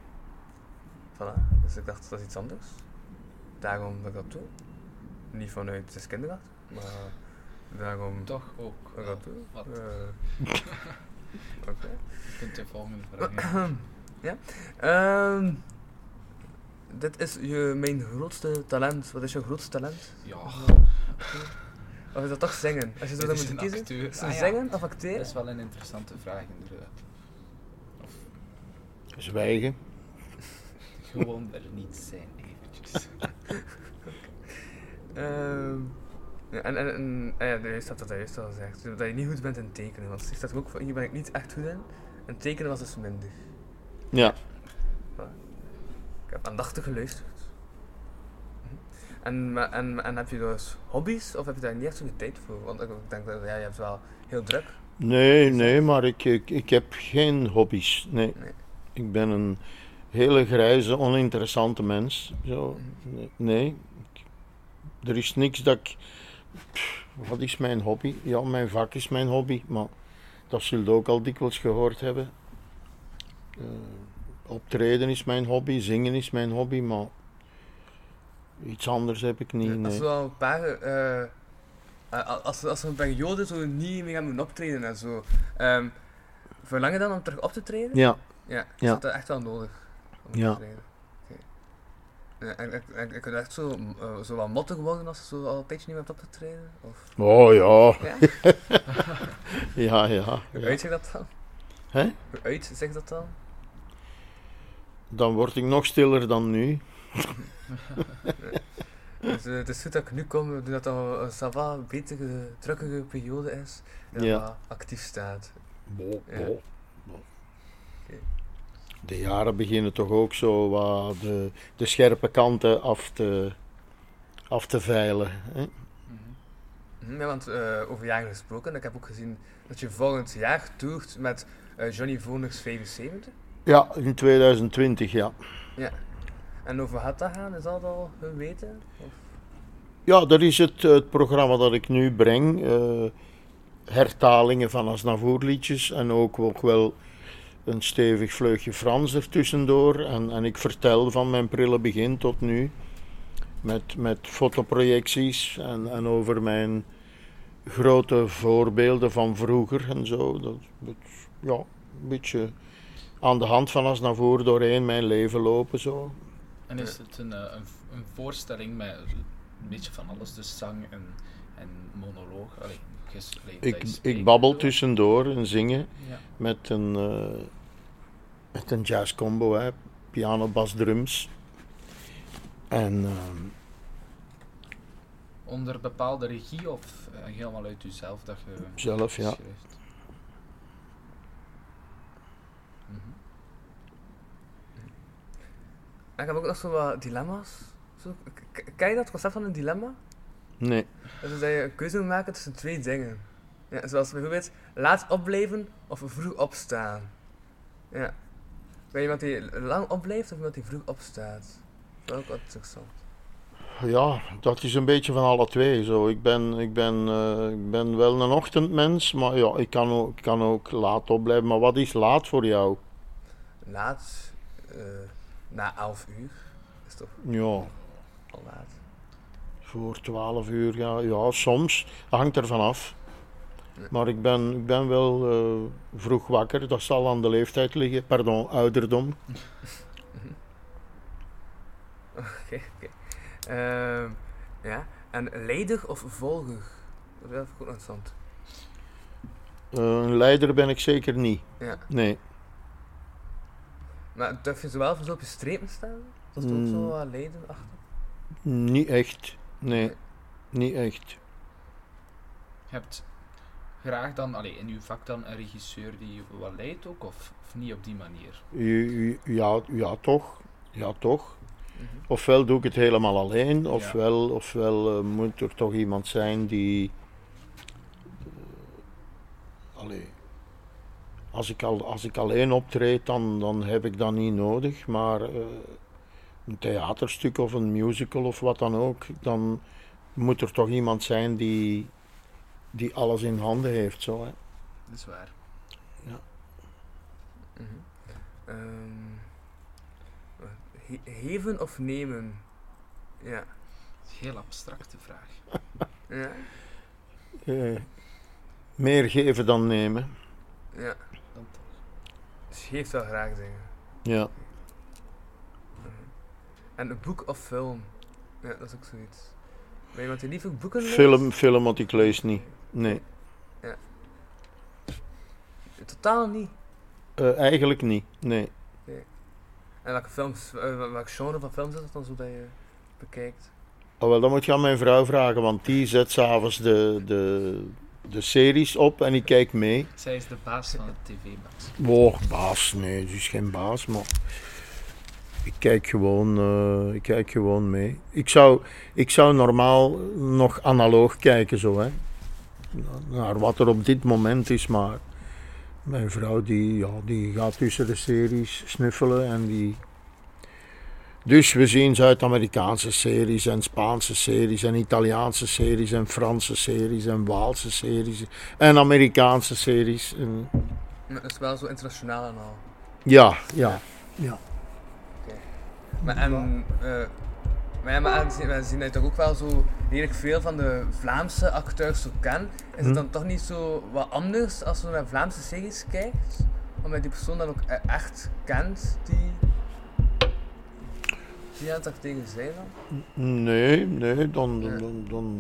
S3: Voilà. Dus ik dacht dat is iets anders. Daarom dat ik dat doe. Niet vanuit zes kinderachtig, maar daarom
S2: Toch ook.
S3: dat ik dat doe.
S2: Wat?
S3: Eh, Oké.
S2: Je kunt de volgende vraag.
S3: ja. Ehm, dit is je, mijn grootste talent. Wat is jouw grootste talent?
S2: Ja,
S3: Of is dat toch zingen? Als je zo zou
S2: is
S3: moeten
S2: een
S3: kiezen.
S2: acteur.
S3: Is het
S2: Ah, ja.
S3: zingen of
S2: Dat
S3: acteren?
S2: is wel een interessante vraag inderdaad. Of
S1: Zwijgen.
S2: gewoon er niet zijn eventjes.
S3: Ehm, ja, en, en, en ah ja, juist dat dat juist al gezegd. Dat je niet goed bent in tekenen. Want ik staat ook van, hier ben ik niet echt goed in. En tekenen was dus minder.
S1: Ja.
S3: Ik heb aandachtig geluisterd. Mhm. En, en, en heb je dus hobby's of heb je daar niet echt zoveel tijd voor? Want ik denk dat ja, je hebt wel heel druk.
S1: Nee, nee, maar ik, ik, ik heb geen hobby's. Nee.
S3: Nee.
S1: Ik ben een hele grijze, oninteressante mens. Zo. Nee, nee. Er is niks dat ik. Pff, wat is mijn hobby? Ja, mijn vak is mijn hobby, maar dat zult u ook al dikwijls gehoord hebben. Eh, optreden is mijn hobby, zingen is mijn hobby, maar iets anders heb ik niet.
S3: Als wel een paar. eh, als, als een periode zo niet meer gaan optreden en zo. ehm verlang je dan om terug op te treden?
S1: Ja,
S3: Ja, is
S1: Ja.
S3: dat echt wel nodig om
S1: Ja.
S3: te treden? En, en, en, en kun je echt zo, eh, zo wat mottig worden als je zo al een tijdje niet meer hebt op te treden? Of,
S1: oh ja,
S3: ja?
S1: ja, ja.
S3: Hoe
S1: ja.
S3: uit zich dat dan?
S1: Hè?
S3: Hoe uit zich dat dan?
S1: Dan word ik nog stiller dan nu.
S3: Dus, eh, het is goed dat ik nu kom, dat al een sava betere, drukkere periode is. En dat
S1: Ja.
S3: wat actief staat.
S1: Bo,
S3: Ja.
S1: bo.
S3: Oké.
S1: De jaren beginnen toch ook zo wat de, de scherpe kanten af te, af te veilen. Hè?
S2: Mhm.
S3: Ja, want eh, over jaren gesproken, ik heb ook gezien dat je volgend jaar toert met eh, Johnny Voners 75.
S1: Ja, in 2020, ja.
S3: En over wat gaat dat gaan? Is dat al geweten? Of?
S1: Ja, dat is het, het programma dat ik nu breng. eh, hertalingen van Asnavoer liedjes en ook, ook wel een stevig vleugje Frans ertussendoor. En, en ik vertel van mijn prille begin tot nu. Met, met fotoprojecties en, en over mijn grote voorbeelden van vroeger en zo. Dat, dat, ja, een beetje aan de hand van als naar voren doorheen mijn leven lopen. Zo.
S2: En is het een, eh, een, een voorstelling met een beetje van alles, dus zang en, en monoloog? Allee, allee,
S1: Ik, ik babbel
S2: zo.
S1: tussendoor en zingen
S2: Ja.
S1: met een, eh met een jazzcombo, hè. piano, bas, drums. En ehm,
S2: Onder bepaalde regie of eh, helemaal uit jezelf dat je
S1: zelf, ja.
S2: schrijft? Mhm.
S3: En ik heb ook nog zo wat dilemma's. Zo, ken je dat concept van een dilemma?
S1: Nee,
S3: Dus dat je een keuze moet maken tussen twee dingen. Ja, zoals bijvoorbeeld laat opblijven of vroeg opstaan. Ja. Ben je iemand die lang opblijft of iemand die vroeg opstaat? Dat is ook wat interessant.
S1: ja, dat is een beetje van alle twee. Zo. Ik, ben, ik, ben, eh, ik ben wel een ochtendmens, maar ja, ik kan ook, ik kan ook laat opblijven. Maar wat is laat voor jou?
S3: Laat, eh, na 11 uur, is toch
S1: Ja,
S3: al laat.
S1: voor 12 uur, ja, ja soms. Dat hangt ervan af. Maar ik ben, ik ben wel eh, vroeg wakker. Dat zal aan de leeftijd liggen. Pardon, ouderdom.
S3: Oké, oké. Ehm, ja, en leider of volger? Dat is ook interessant.
S1: Eh, een leider ben ik zeker niet.
S3: Ja.
S1: Nee.
S3: Maar durf je zo wel voor zo op je strepen staan? Dat is toch ook zo
S1: Mm.
S3: wat leiden achter?
S1: Niet echt. Nee, niet echt.
S2: Je hebt graag dan, allee, in uw vak dan, een regisseur die je wat leidt ook, of, of niet op die manier?
S1: Ja, ja, toch. Ja, toch.
S3: Mhm.
S1: Ofwel doe ik het helemaal alleen, ofwel, ofwel eh, moet er toch iemand zijn die. eh, allee, als, ik al, als ik alleen optreed, dan, dan heb ik dat niet nodig. Maar eh, een theaterstuk of een musical of wat dan ook, dan moet er toch iemand zijn die, die alles in handen heeft. Zo, hè.
S2: Dat is waar.
S3: Mhm. Ehm, he- geven of nemen? Ja.
S2: Dat is een heel abstracte vraag.
S3: Ja.
S1: Eh, meer geven dan nemen.
S3: Ja. Je geeft wel graag dingen.
S1: Ja.
S3: En een boek of film? Ja, dat is ook zoiets. Ben je iemand die liever boeken leest?
S1: Film, film, want ik lees niet. Nee,
S3: Totaal niet.
S1: Eh, eigenlijk niet. Nee.
S3: En welke films, eh, welk genre van films is dat dan zo dat je bekijkt?
S1: Oh, wel, dan moet je aan mijn vrouw vragen, want die zet s'avonds de, de, de series op en ik kijk mee.
S2: Zij is de baas van het tv-baas.
S1: Wow, baas, nee, ze is geen baas, maar ik kijk gewoon, eh, ik kijk gewoon mee. Ik zou, ik zou normaal nog analoog kijken, zo hè. Naar wat er op dit moment is, maar mijn vrouw die, ja, die gaat tussen de series snuffelen en die... Dus we zien Zuid-Amerikaanse series en Spaanse series en Italiaanse series en Franse series en Waalse series en Amerikaanse series. En,
S3: Maar dat is wel zo internationaal en al.
S1: ja, ja, ja.
S3: Maar, en, eh, maar, ja, maar aangezien- we zien dat je toch ook wel zo redelijk veel van de Vlaamse acteurs zo ken. Is
S1: Hm.
S3: het dan toch niet zo wat anders als je naar Vlaamse series kijkt? Omdat je die persoon dan ook e- echt kent die, die aan het acteren zijn dan?
S1: Nee, nee, dan, dan, dan, dan-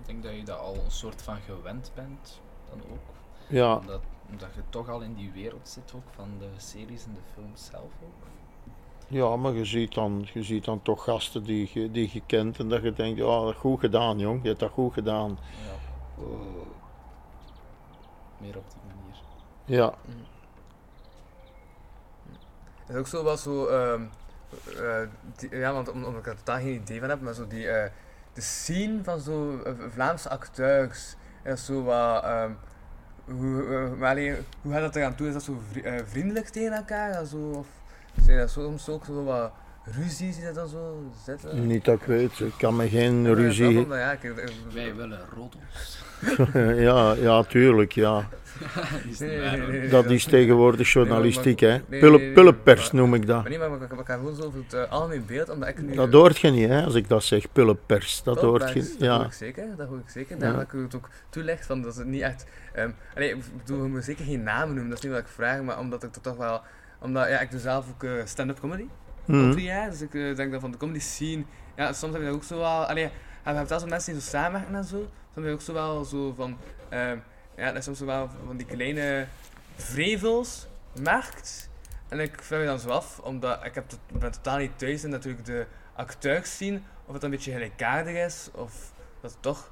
S2: Ik denk dat je dat al een soort van gewend bent, dan ook.
S1: ja,
S2: Omdat, omdat je toch al in die wereld zit ook, van de series en de films zelf ook.
S1: ja, maar je ziet, dan, je ziet dan toch gasten die je, die je kent en dat je denkt, ja, goed gedaan jong, je hebt dat goed gedaan.
S2: Ja,
S1: Eh,
S2: meer op die manier.
S1: ja,
S3: Het is ook zo wel zo, ehm, eh, die- ja, want om- omdat ik er totaal geen idee van heb, maar zo die, eh, de scene van zo eh, Vlaamse acteurs, is zo wat, ehm, hoe, allee, hoe gaat dat eraan toe? Is dat zo vri- eh, vriendelijk tegen elkaar? Zo, of zijn dat soms ook zo wat ruzie die dat dan zo zitten?
S1: Niet dat ik weet, ik kan me geen
S3: Ja,
S1: ruzie...
S3: ja, ik- ik-
S2: Wij willen roddels.
S1: ja, ja, tuurlijk, ja. Dat
S3: dat-
S1: is tegenwoordig journalistiek, hè.
S3: nee, nee,
S1: Pille-
S3: nee,
S1: Pullenpers noem ik dat.
S3: Maar nee, maar we, we gaan gewoon zo over het eh, algemeen beeld, omdat ik nu...
S1: Dat hoort je niet, hè, als ik dat zeg, pullenpers. Dat hoort
S3: dat
S1: je,
S3: is- Dat hoor
S1: ja.
S3: ik zeker, dat hoor ik zeker.
S1: Ja.
S3: Daarom dat ik het ook toelicht, van dat het niet echt... ehm allee, ik bedoel, je moet zeker geen namen noemen, dat is niet wat ik vraag, maar omdat ik er toch wel... Omdat, ja, ik doe zelf ook eh, stand-up comedy, al
S1: Mhm.
S3: drie jaar, dus ik eh, denk dat van de comedy scene... Ja, soms heb je dat ook zo wel... Allee, je hebt wel zo mensen die zo samenwerken en zo, soms heb je ook zo wel zo van... ja, dat is soms wel van die kleine vrevels merkt. En ik vraag me dan zo af, omdat ik heb tot, ben totaal niet thuis in natuurlijk de acteurs zien, of het een beetje gelijkaardig is, of dat het toch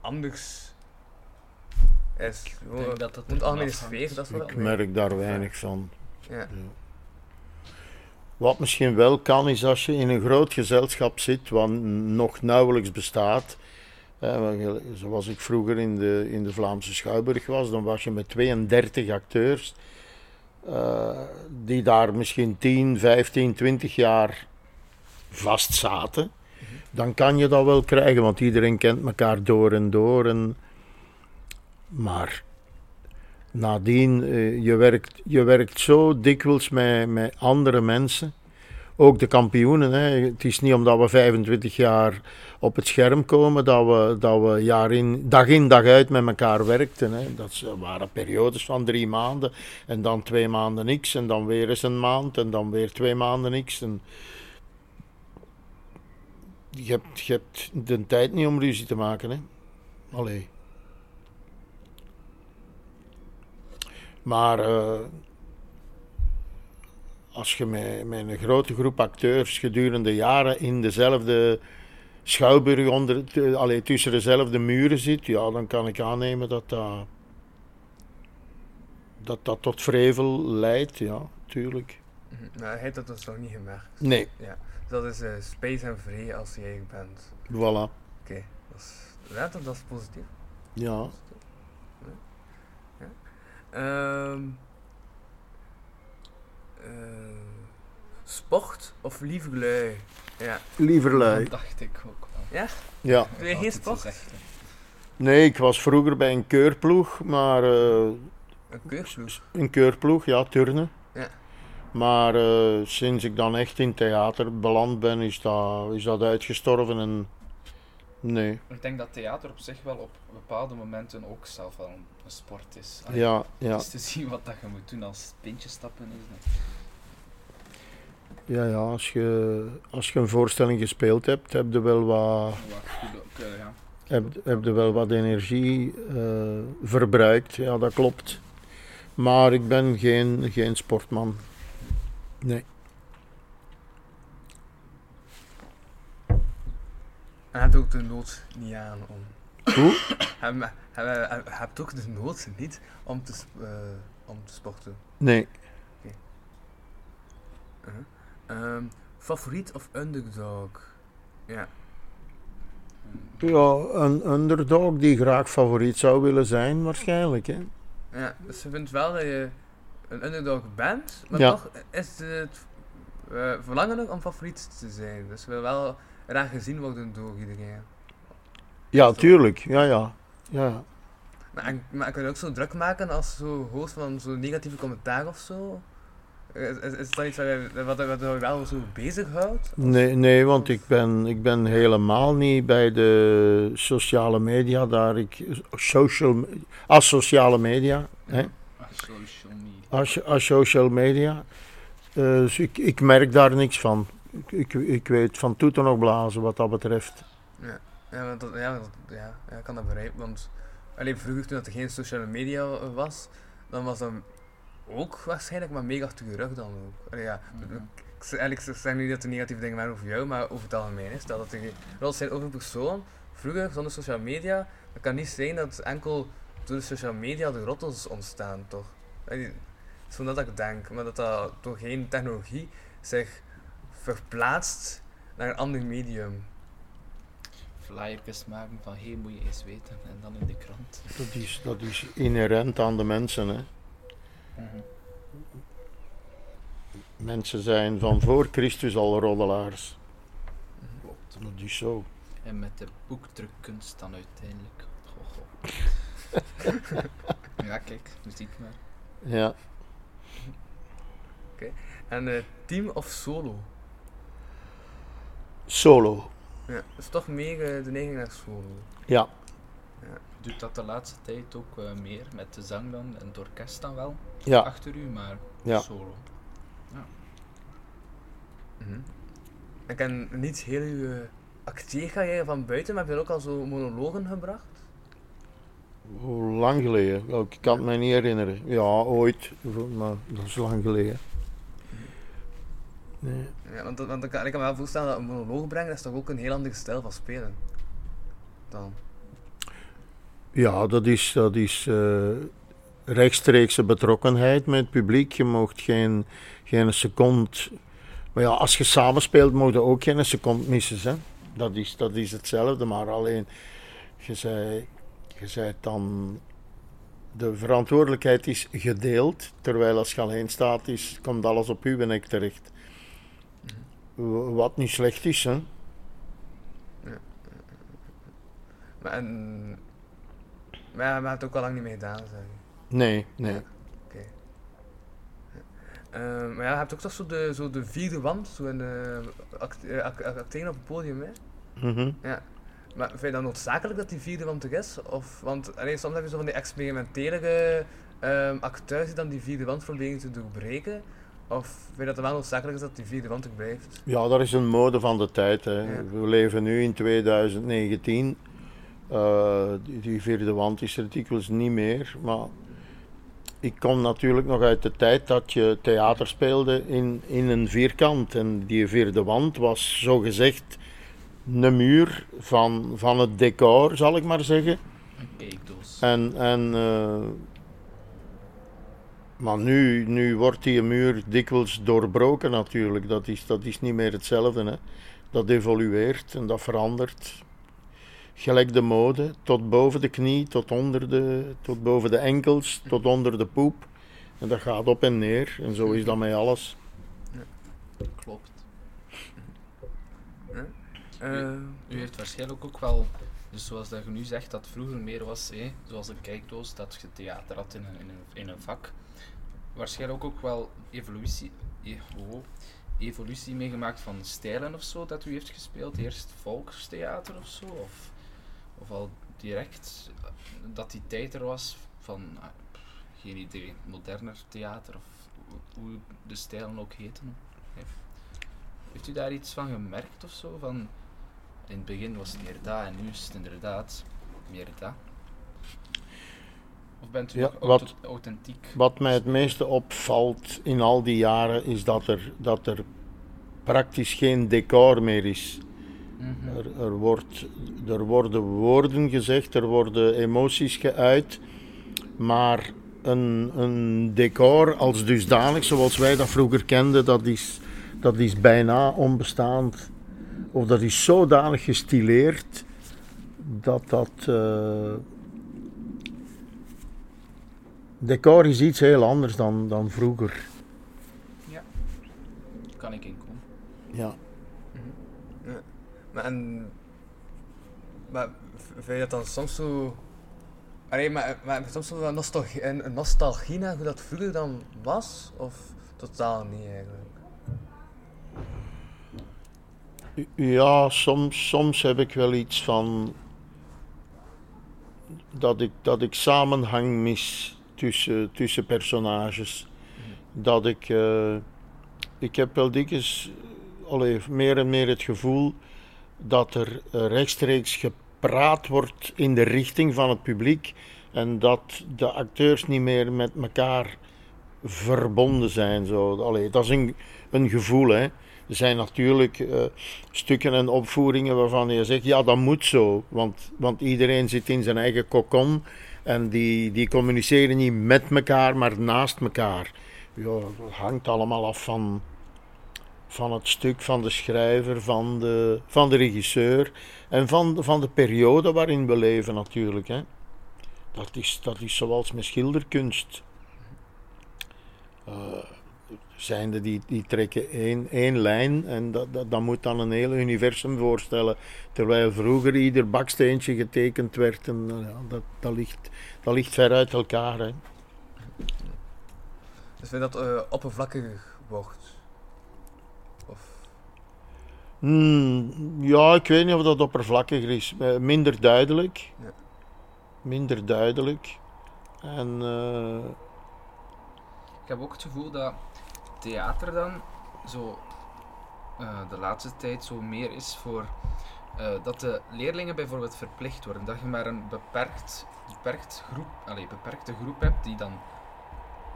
S3: anders is.
S2: Ik denk dat ervan
S3: algemene sfeer, dat is
S1: ik merk daar weinig van.
S3: Ja.
S1: Wat misschien wel kan, is als je in een groot gezelschap zit, wat nog nauwelijks bestaat. Want zoals ik vroeger in de, in de Vlaamse Schouwburg was, dan was je met 32 acteurs. eh, die daar misschien 10, 15, 20 jaar vast zaten. Dan kan je dat wel krijgen, want iedereen kent elkaar door en door. En, maar nadien, eh, je, werkt, je werkt zo dikwijls met, met andere mensen. Ook de kampioenen. Hè. Het is niet omdat we 25 jaar op het scherm komen dat we, dat we jaar in, dag in dag uit met elkaar werkten. Hè. Dat waren periodes van drie maanden en dan twee maanden niks en dan weer eens een maand en dan weer twee maanden niks. En je, hebt, je hebt de tijd niet om ruzie te maken. Hè. Allee. Maar eh, als je met, met een grote groep acteurs gedurende jaren in dezelfde schouwburg onder, allee, tussen dezelfde muren zit, ja, dan kan ik aannemen dat dat, dat, dat tot vrevel leidt. Ja, tuurlijk.
S3: Mhm. Maar hij heeft dat dus nog niet gemerkt.
S1: Nee,
S3: Dus dat is eh, space en vrij als jij bent.
S1: voilà.
S3: Oké, dat is, ja, dat, dat is positief.
S1: Ja.
S3: Ehm eh, sport of liever lui? Ja.
S1: Lieverlei.
S2: Dat dacht ik ook wel.
S1: Ja.
S3: Doe je geen sport?
S1: Nee, ik was vroeger bij een keurploeg, maar eh,
S3: Een keurploeg?
S1: een keurploeg, ja, turnen.
S3: Ja.
S1: Maar eh, sinds ik dan echt in theater beland ben, is dat, is dat uitgestorven en nee.
S2: Ik denk dat theater op zich wel op bepaalde momenten ook zelf wel een, een sport is. Allee,
S1: Ja, ja,
S2: Dus te zien wat dat je moet doen als pintje stappen is. dat-
S1: ja, ja als, je, als je een voorstelling gespeeld hebt, heb je wel wat,
S2: Wat goed ook, eh, ja.
S1: heb, heb je wel wat energie eh, verbruikt. Ja, dat klopt. Maar ik ben geen, geen sportman. Nee.
S3: En heb je ook de nood niet aan om...
S1: Hoe?
S3: Heb, heb, heb, heb, heb je ook de nood niet om te, eh, om te sporten?
S1: Nee.
S3: Ehm, favoriet of underdog? Ja.
S1: Ja, een underdog die graag favoriet zou willen zijn, waarschijnlijk. Hè?
S3: Ja, dus je vindt wel dat je een underdog bent, maar
S1: Ja.
S3: toch is het eh verlangen om favoriet te zijn. Dus je wil wel graag gezien worden door iedereen.
S1: Ja, tuurlijk. Ja, ja. ja.
S3: Maar, en- maar kun je ook zo druk maken als zo host van zo'n negatieve commentaar of zo? Is, is, is dat iets wat je, wat, wat je wel zo bezighoudt?
S1: Nee, nee want ik ben, ik ben helemaal niet bij de sociale media daar. Ik, social, als sociale media. Hè?
S2: Ah, social media.
S1: Als, als social media. Eh, dus ik, ik merk daar niks van. Ik, ik, ik weet van toeten nog blazen wat dat betreft.
S3: Ja, want dat, ja, dat- ja, ja, ik kan dat begrijpen. Want alleen vroeger, toen er geen sociale media was, dan was dat ook waarschijnlijk maar mega achter je rug dan ook. Allee, ja, ik, zeg- eigenlijk ik zeg niet dat er negatieve dingen waren over jou, maar over het algemeen is. Dat het wel zijn over een persoon, vroeger zonder sociale media, dat kan niet zijn dat enkel door de sociale media de rottels ontstaan, toch? Allee, is van dat ik denk, maar dat dat door geen technologie zich verplaatst naar een ander medium.
S2: Flyertjes maken van hey, moet je eens weten. En dan in de krant.
S1: Dat is, dat is inherent aan de mensen. Hè.
S2: Mhm.
S1: Mensen zijn van voor Christus al roddelaars. Dat is zo.
S2: En met de boekdrukkunst dan uiteindelijk. Goh, goh. ja, kijk, je ziet maar.
S1: Ja.
S3: En eh, team of solo?
S1: Solo.
S3: Ja, dus toch meer eh, de neiging naar solo.
S1: Ja.
S2: Doet dat de laatste tijd ook eh, meer met de zang dan en het orkest dan wel
S1: Ja.
S2: achter u, maar
S1: Ja.
S2: solo.
S3: Mhm. Ik ken niet heel uw uh, acteercarrière van buiten, maar heb je ook al zo monologen gebracht?
S1: Hoe lang geleden? Wel, Ik kan het me niet herinneren. Ja, ooit. Maar dat is lang geleden. Nee.
S3: Ja, want, want ik, kan, ik kan me wel voorstellen dat een monoloog brengen, dat is toch ook een heel andere stijl van spelen. Dan.
S1: Ja, dat is, dat is eh, rechtstreekse betrokkenheid met het publiek. Je mocht geen, geen seconde. Maar ja, als je samenspeelt, moet je ook geen seconde missen. Hè? Dat, is, dat is hetzelfde, maar alleen je zei, je zei dan. De verantwoordelijkheid is gedeeld, terwijl als je alleen staat, is, komt alles op uw nek terecht. Wat niet slecht is, hè?
S3: Maar, en, maar ja, maar het ook al lang niet meer gedaan, zeg je.
S1: Nee, nee.
S3: Eh, maar ja, je hebt ook toch zo de, zo de vierde wand, zo in de eh, acteren op het podium, hè?
S1: Mhm.
S3: Maar vind je dat noodzakelijk dat die vierde wand er is? Of, want allee, soms heb je zo van die experimentele ehm, acteurs die dan die vierde wand proberen te doorbreken. Of vind je dat het wel noodzakelijk is dat die vierde wand er blijft?
S1: Ja, dat is een mode van de tijd. Hè.
S3: Ja.
S1: We leven nu in 2019. Eh, die, die vierde wand is er dikwijls niet meer. Maar ik kom natuurlijk nog uit de tijd dat je theater speelde in, in een vierkant. En die vierde wand was zogezegd een muur van, van het decor, zal ik maar zeggen.
S2: Een kijkdoos.
S1: En, en, eh, maar nu, nu wordt die muur dikwijls doorbroken natuurlijk. Dat is, dat is niet meer hetzelfde. Hè. Dat evolueert en dat verandert. Gelijk de mode, tot boven de knie, tot, onder de, tot boven de enkels, tot onder de poep. En dat gaat op en neer. En zo is dat met alles.
S2: Klopt.
S3: Eh,
S2: U heeft waarschijnlijk ook wel, dus zoals dat je nu zegt, dat vroeger meer was, hè, zoals een kijkdoos, dat je theater had in een, in een, in een vak. Waarschijnlijk ook wel evolutie, e- oh, evolutie meegemaakt van stijlen of zo dat u heeft gespeeld. Eerst volkstheater of zo, of, of al direct dat die tijd er was van, ah, geen idee, moderner theater of hoe- de stijlen ook heten. Heeft u daar iets van gemerkt of zo? Van, in het begin was het meer dat en nu is het inderdaad meer dat. Of bent u
S1: Ja, wat-
S2: authentiek?
S1: Wat mij het meeste opvalt in al die jaren is dat er, dat er praktisch geen decor meer is.
S2: Mhm.
S1: Er, er, wordt, er worden woorden gezegd, er worden emoties geuit, maar een, een decor als dusdanig, zoals wij dat vroeger kenden, dat is, dat is bijna onbestaand. Of dat is zodanig gestileerd dat dat. eh, decor is iets heel anders dan, dan vroeger.
S2: Kan ik inkomen?
S1: Ja.
S3: maar en, maar vind je dat dan soms zo... Allee, maar, maar soms zo wel nostalgie, een, een nostalgie naar hoe dat vroeger dan was? Of totaal niet eigenlijk?
S1: Ja, soms, soms heb ik wel iets van dat ik, dat ik samenhang mis tussen, tussen personages. Dat ik, eh, ik heb wel dikwijls allee, meer en meer het gevoel dat er rechtstreeks gepraat wordt in de richting van het publiek en dat de acteurs niet meer met elkaar verbonden zijn. Zo. Allee, dat is een, een gevoel, hè. Er zijn natuurlijk eh, stukken en opvoeringen waarvan je zegt, ja, dat moet zo. Want, want iedereen zit in zijn eigen kokon en die, die communiceren niet met elkaar, maar naast elkaar. Ja, dat hangt allemaal af van, van het stuk, van de schrijver, van de, van de regisseur en van, van de periode waarin we leven natuurlijk. Hè. Dat, is, dat is zoals met schilderkunst. Eh, zijnde die, die trekken één, één lijn en dat, dat, dat moet dan een heel universum voorstellen. Terwijl vroeger ieder baksteentje getekend werd en nou ja, dat, dat, ligt, dat ligt ver uit elkaar. Hè.
S3: Dus vind je dat eh, oppervlakkig wordt? Of...
S1: Hmm, ja, ik weet niet of dat oppervlakkiger is. Eh, Minder duidelijk.
S3: Ja.
S1: Minder duidelijk. En eh,
S2: Ik heb ook het gevoel dat theater dan zo eh, de laatste tijd zo meer is voor eh, dat de leerlingen bijvoorbeeld verplicht worden. Dat je maar een beperkt, beperkt groep, allee, beperkte groep hebt die dan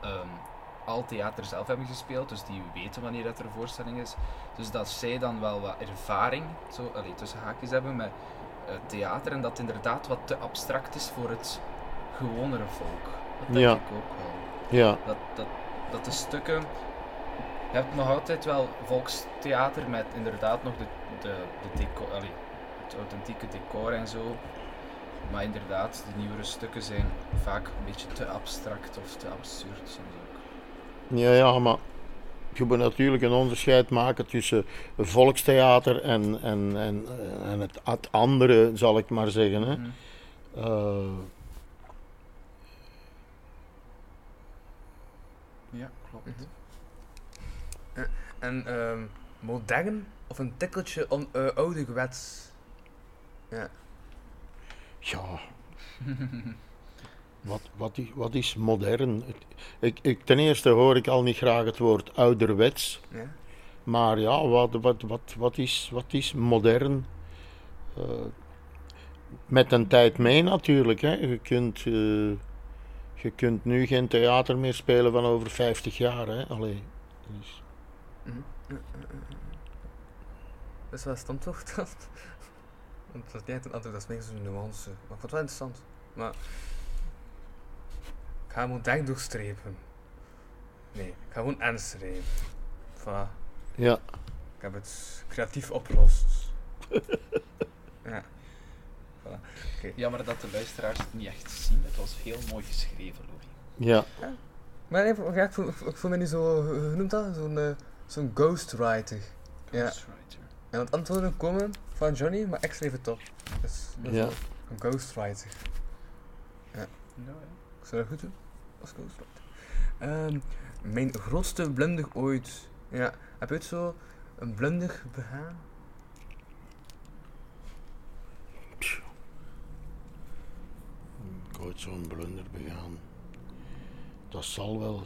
S2: ehm, al theater zelf hebben gespeeld, dus die weten wanneer dat er een voorstelling is. Dus dat zij dan wel wat ervaring, zo, allee, tussen haakjes hebben met eh, theater en dat inderdaad wat te abstract is voor het gewonere volk. Dat denk
S1: Ja.
S2: ik ook wel
S1: ja,
S2: dat, dat, dat de stukken. Je hebt nog altijd wel volkstheater met inderdaad nog de, de, de decor, allee, het authentieke decor en zo. Maar inderdaad, de nieuwere stukken zijn vaak een beetje te abstract of te absurd soms ook.
S1: ja, ja, maar je moet natuurlijk een onderscheid maken tussen volkstheater en, en, en, en het, het andere, zal ik maar zeggen. Hè.
S2: Mhm.
S1: Eh,
S2: Ja, klopt.
S3: En ehm, modern of een tikkeltje on, eh, ouderwets? Ja.
S1: Ja. Wat, wat, is, wat is modern? Ik, ik, ten eerste hoor ik al niet graag het woord ouderwets.
S3: ja.
S1: Maar ja, wat, wat, wat, wat, is, wat is modern? Eh, met een tijd mee natuurlijk. Hè. Je, kunt, eh, je kunt nu geen theater meer spelen van over 50 jaar. Hè. Allee, dus,
S3: Mhm. Dat is wel een standpunt. Want dat is niet echt een antwoord, dat is meer zo'n nuance. Maar ik vond het wel interessant. Maar ik ga modern doorstrepen. Nee, ik ga gewoon aanstrepen. Voilà.
S1: ja.
S3: Ik heb het creatief opgelost. ja.
S2: Jammer dat de luisteraars het niet echt zien. Het was heel mooi geschreven, Louis.
S1: ja.
S3: Maar nee, ik, voel, ik voel me niet zo, eh, hoe noemt dat? Zo'n eh, zo'n ghostwriter. Ja.
S2: Ghostwriter.
S3: En het antwoorden komen van Johnny, maar ik schreef het op. Dus dat is
S1: Ja.
S3: een ghostwriter.
S2: Nou, ja.
S3: Ik zou dat goed doen als ghostwriter. Ehm, mijn grootste blunder ooit. Ja, heb je ooit zo een blunder begaan?
S1: Ik ooit zo'n blunder begaan. Dat zal wel.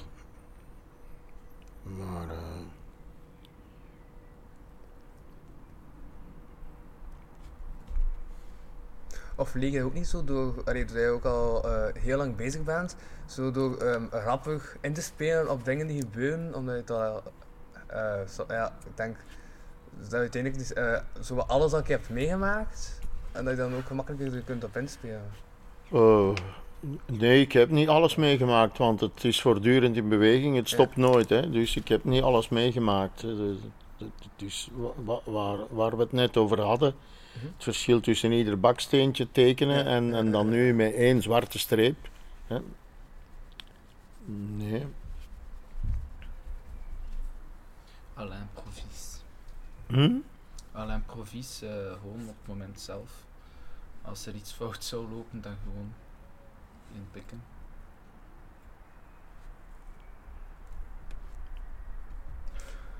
S1: Maar. eh,
S3: Of leek je ook niet zo door, allee, dat je ook al eh, heel lang bezig bent, zo door ehm, rappig in te spelen op dingen die gebeuren, omdat je al, eh, zo, ja, ik denk dat je uiteindelijk dus, eh, zo wat alles keer hebt meegemaakt en dat je dan ook gemakkelijker er kunt op inspelen.
S1: Eh, nee, ik heb niet alles meegemaakt, want het is voortdurend in beweging. Het
S3: Ja.
S1: stopt nooit, hè. Dus ik heb niet alles meegemaakt. Wa- waar, waar we het net over hadden. Het verschil tussen ieder baksteentje tekenen
S3: Ja,
S1: en, en dan nu met één zwarte streep. Hè. Nee.
S2: À l'improvise.
S1: Hm?
S2: À l'improvise, eh, gewoon op het moment zelf. Als er iets fout zou lopen, dan gewoon inpikken.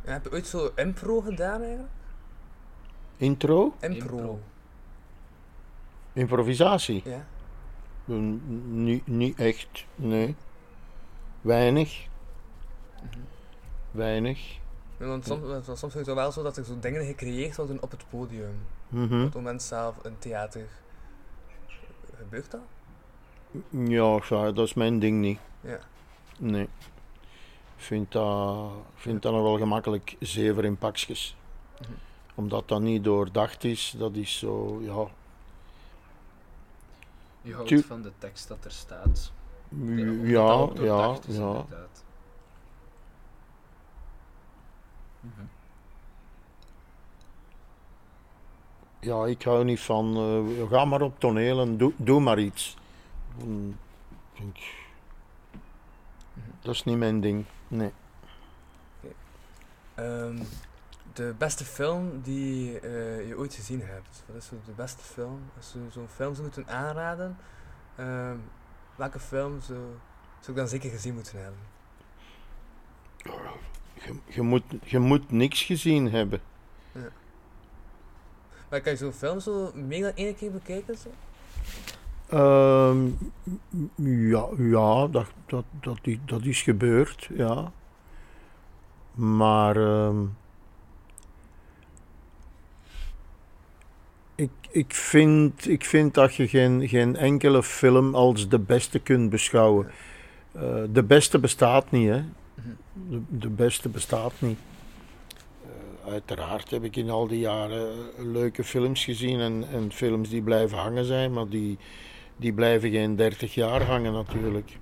S3: Ja, heb je ooit zo impro gedaan eigenlijk?
S1: Intro?
S3: Impro.
S2: Impro.
S1: Improvisatie?
S3: Ja.
S1: Niet, niet echt, nee. Weinig.
S3: Mhm.
S1: Weinig.
S3: Ja, Want soms, want soms is het wel zo dat er zo dingen gecreëerd worden op het podium.
S1: Mhm.
S3: Op het moment zelf, in theater. Gebeurt dat?
S1: Ja, ja, dat is mijn ding niet.
S3: Ja.
S1: Nee. Ik vind dat, vind dat nog wel gemakkelijk zever in pakjes.
S3: Mhm.
S1: Omdat dat niet doordacht is, dat is zo, ja.
S2: Je houdt
S1: Tu-
S2: van de tekst dat er staat. omdat dat
S1: Ja, ja,
S2: is,
S1: ja.
S2: inderdaad. Mhm.
S1: Ja, ik hou niet van, eh, ga maar op toneel en doe, doe maar iets. Mm, ik-
S3: Mhm.
S1: dat is niet mijn ding, nee.
S3: Oké. De beste film die eh, je ooit gezien hebt. Wat is zo de beste film? Als je zo'n film zou moeten aanraden, ehm, welke film zou, zou ik dan zeker gezien moeten hebben?
S1: Je, je, moet, je moet niks gezien hebben.
S3: Maar kan je zo'n film zo meer dan één keer bekijken? Zo?
S1: Ehm, ja, ja dat, dat, dat, is, dat is gebeurd, ja. Maar ehm, ik, ik, vind, ik vind dat je geen, geen enkele film als de beste kunt beschouwen. Eh, de beste bestaat niet, hè. De, de beste bestaat niet. Eh, uiteraard heb ik in al die jaren leuke films gezien en, en films die blijven hangen zijn, maar die, die blijven geen 30 jaar hangen natuurlijk.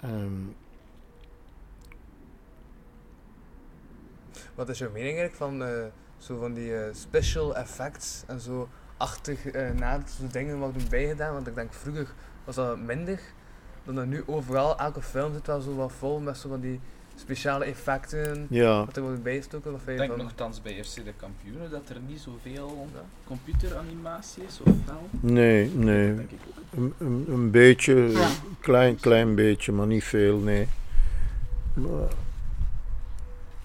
S1: Ehm,
S3: Wat is jouw mening eigenlijk van, eh, zo van die eh, special effects en zo achtig eh na zo dingen wat doen bijgedaan? Want ik denk vroeger was dat minder dan dat nu overal, elke film zit wel zo wat vol met zo van die speciale effecten.
S1: ja,
S3: Wat er wordt bijgestoken.
S2: Ik denk
S3: van?
S2: nogthans bij FC de kampioenen dat er niet zoveel computeranimatie is, of wel?
S1: nee, nee.
S2: Denk ik ook.
S1: Een, een, een beetje, een klein, klein beetje, maar niet veel, nee. Maar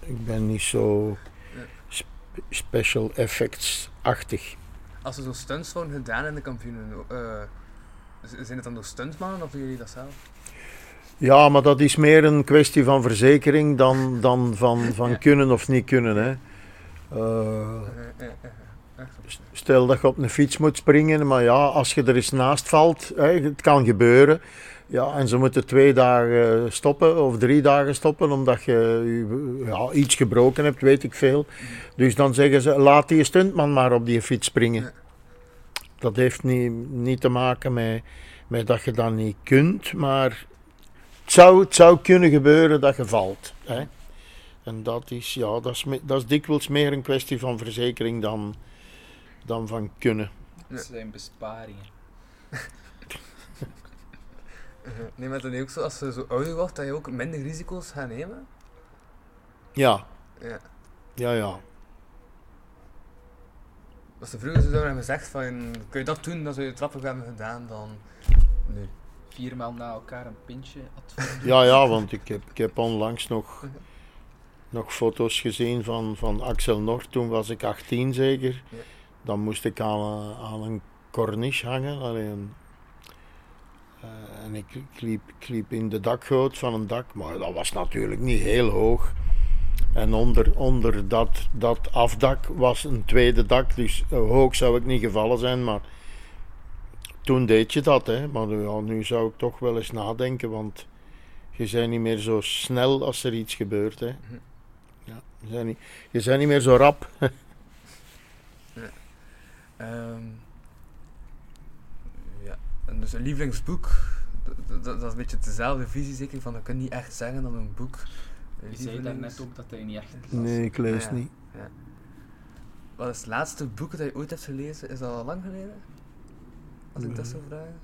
S1: ik ben niet zo special effects-achtig.
S3: Als er zo stunts worden gedaan in de kampioenen, eh, zijn het dan door stuntmannen of doen jullie dat zelf?
S1: Ja, maar dat is meer een kwestie van verzekering dan, dan van, van kunnen of niet kunnen. Hè. Eh,
S3: eh.
S1: Stel dat je op een fiets moet springen, maar ja, als je er eens naast valt, hè, het kan gebeuren. Ja, en ze moeten twee dagen stoppen of drie dagen stoppen omdat je ja, iets gebroken hebt, weet ik veel. Dus dan zeggen ze, laat die stuntman maar op die fiets springen.
S3: Ja.
S1: Dat heeft niet, niet te maken met, met dat je dat niet kunt, maar het zou, het zou kunnen gebeuren dat je valt. Hè. En dat is, ja, dat, is, dat is dikwijls meer een kwestie van verzekering dan, dan van kunnen.
S2: Dat zijn besparingen.
S3: Nee, maar dan ook zo, als je zo ouder wordt, dat je ook minder risico's gaat nemen?
S1: Ja,
S3: Ja.
S1: ja, ja.
S3: Als ze vroeger zouden hebben gezegd van, kun je dat doen, dan zou je trappen hebben gedaan, dan... Nu.
S2: Viermaal na elkaar een pintje.
S1: Ja, ja, want ik heb, ik heb onlangs nog, nog foto's gezien van, van Axel Nord. Toen was ik 18 zeker.
S3: Ja.
S1: Dan moest ik aan, een- aan een corniche hangen. Alleen, eh, en ik, ik, liep, in de dakgoot van een dak, maar dat was natuurlijk niet heel hoog. En onder, onder dat, dat afdak was een tweede dak, dus eh, hoog zou ik niet gevallen zijn, maar toen deed je dat. Hè. Maar nu zou ik toch wel eens nadenken, want je bent niet meer zo snel als er iets gebeurt. Hè. Ja, je, bent niet, je niet meer zo rap.
S3: Ehm, dus een lievelingsboek, dat, dat, dat is een beetje dezelfde visie zeker, van dat je niet echt zeggen dan een boek.
S2: Je zei daarnet ook dat hij niet echt las.
S1: Nee, ik lees
S3: ja.
S1: niet.
S3: Wat is het laatste boek dat je ooit hebt gelezen? Is dat al lang geleden? Als ik dat zou vragen.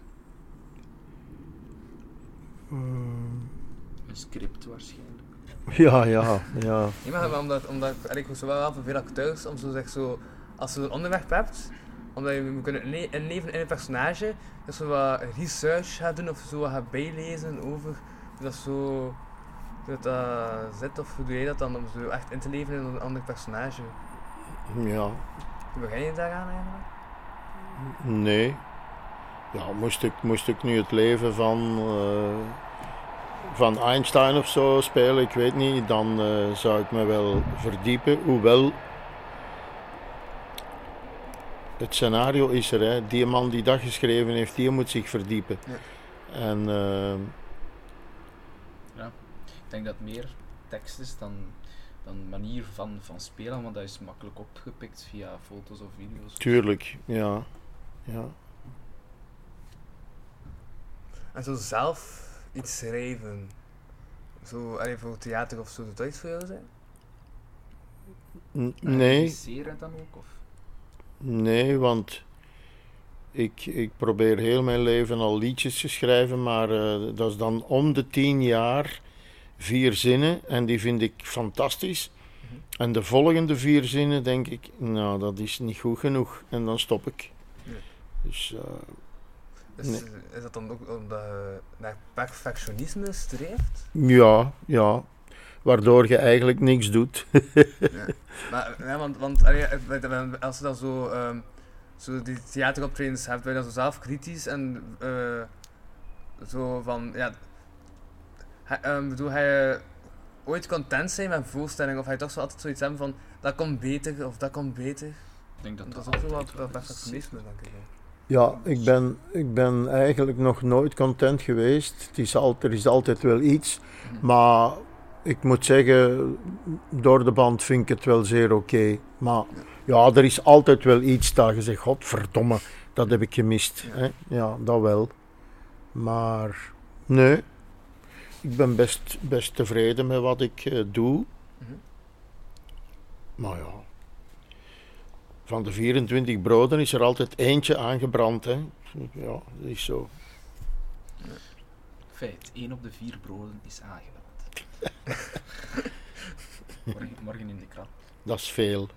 S2: Een script waarschijnlijk.
S1: Ja, ja, ja.
S3: Nee, maar omdat, omdat ik- en ik hoor zo wel van veel acteurs om zo zeg zo, als je een onderwerp hebt, omdat je moet kunnen inle- inleven in een personage, dat zo wat research gaat doen of zo wat gaat bijlezen over hoe dat zo hoe dat, dat zit of hoe doe je dat dan om zo echt in te leven in een ander personage.
S1: ja.
S3: Hoe begin je daaraan eigenlijk?
S1: Nee. Ja, moest ik, moest ik nu het leven van, eh, van Einstein of zo spelen, ik weet niet, dan eh, zou ik me wel verdiepen. Hoewel, het scenario is er, hè. die man die dat geschreven heeft, die moet zich verdiepen.
S3: Ja.
S1: En eh,
S2: Ik denk dat meer tekst is dan, dan manier van, van spelen, want dat is makkelijk opgepikt via foto's of video's.
S1: tuurlijk, ja. ja.
S3: En zo zelf iets schrijven, zo allee, voor theater of zo, zou dat iets voor jou zijn?
S1: N-
S2: En
S1: nee.
S2: regisseren dan ook? Of?
S1: Nee, want ik, ik probeer heel mijn leven al liedjes te schrijven, maar eh, dat is dan om de tien jaar vier zinnen en die vind ik fantastisch. En de volgende vier zinnen denk ik, nou dat is niet goed genoeg. En dan stop ik.
S3: Nee.
S1: Dus eh,
S3: Dus,
S1: Nee.
S3: Is dat dan ook omdat je naar perfectionisme streeft?
S1: ja, ja. Waardoor je eigenlijk niks doet.
S3: Maar, ja, want, want dat- als je dan zo, ehm, zo die theateroptredens hebt, ben je dan zo zelf kritisch en eh, zo van, ja, ehm, bedoel, hij ooit content zijn met een voorstelling of hij toch zo altijd zoiets hebben van, dat komt beter of dat komt beter.
S2: Ik denk dat
S3: Dat
S2: dat,
S3: is ook zo wat
S2: wel
S3: dat
S2: is.
S3: perfectionisme, denk ik. hè.
S1: Ja, ik ben, ik ben eigenlijk nog nooit content geweest. Het is altijd, er is altijd wel iets.
S2: Mhm.
S1: Maar ik moet zeggen, door de band vind ik het wel zeer oké. Maar ja, er is altijd wel iets dat je zegt, godverdomme, dat heb ik gemist.
S3: Ja.
S1: Hè? Ja, dat wel. Maar nee, ik ben best, best tevreden met wat ik eh, doe.
S3: Mhm.
S1: Maar ja, van de 24 broden is er altijd eentje aangebrand. Hè? Ja, dat is zo.
S2: Feit, één op de vier broden is aangebrand. Morgen, morgen in de krant.
S1: Dat is veel.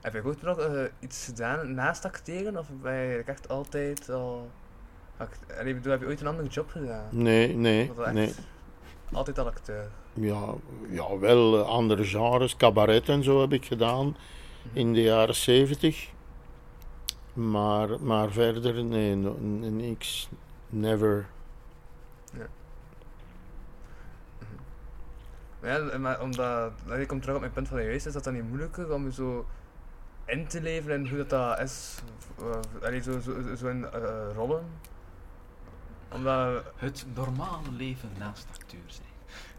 S3: Heb je ook nog eh, iets gedaan naast acteren of ben je echt altijd al... Act allee, bedoel, heb je ooit een andere job gedaan?
S1: Nee, nee, nee.
S3: Altijd al acteur.
S1: Ja, ja, wel eh, andere genres, cabaret en zo heb ik gedaan in de jaren 70. Maar, maar verder, nee, niks. Never.
S3: Ja, maar omdat, ik kom terug op mijn punt van juist, is dat dan niet moeilijker om je zo in te leven in hoe dat, dat is, uh, zo, zo, zo, in eh, rollen? Omdat,
S2: Het normale leven naast acteur zijn.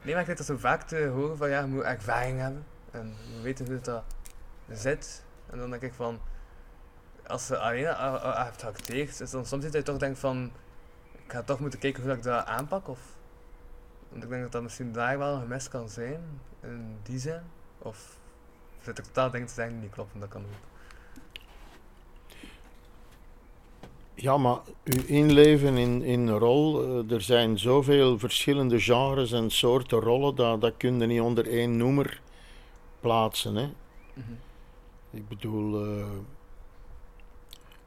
S3: nee, maar ik krijg dat zo vaak te horen van ja, je moet ervaring hebben en we weten hoe dat, dat zit. En dan denk ik van, als je alleen uh, hebt geacteerd, is dan soms dat je toch denkt van, ik ga toch moeten kijken hoe dat ik dat aanpak of... Want ik denk dat dat misschien daar wel een gemis kan zijn, in die zin. Of zit ik totaal denk te die niet kloppen, dat kan ook.
S1: Ja, maar uw inleven in, in een rol, eh, er zijn zoveel verschillende genres en soorten rollen, dat, dat kun je niet onder één noemer plaatsen. Hè? Ik bedoel, eh,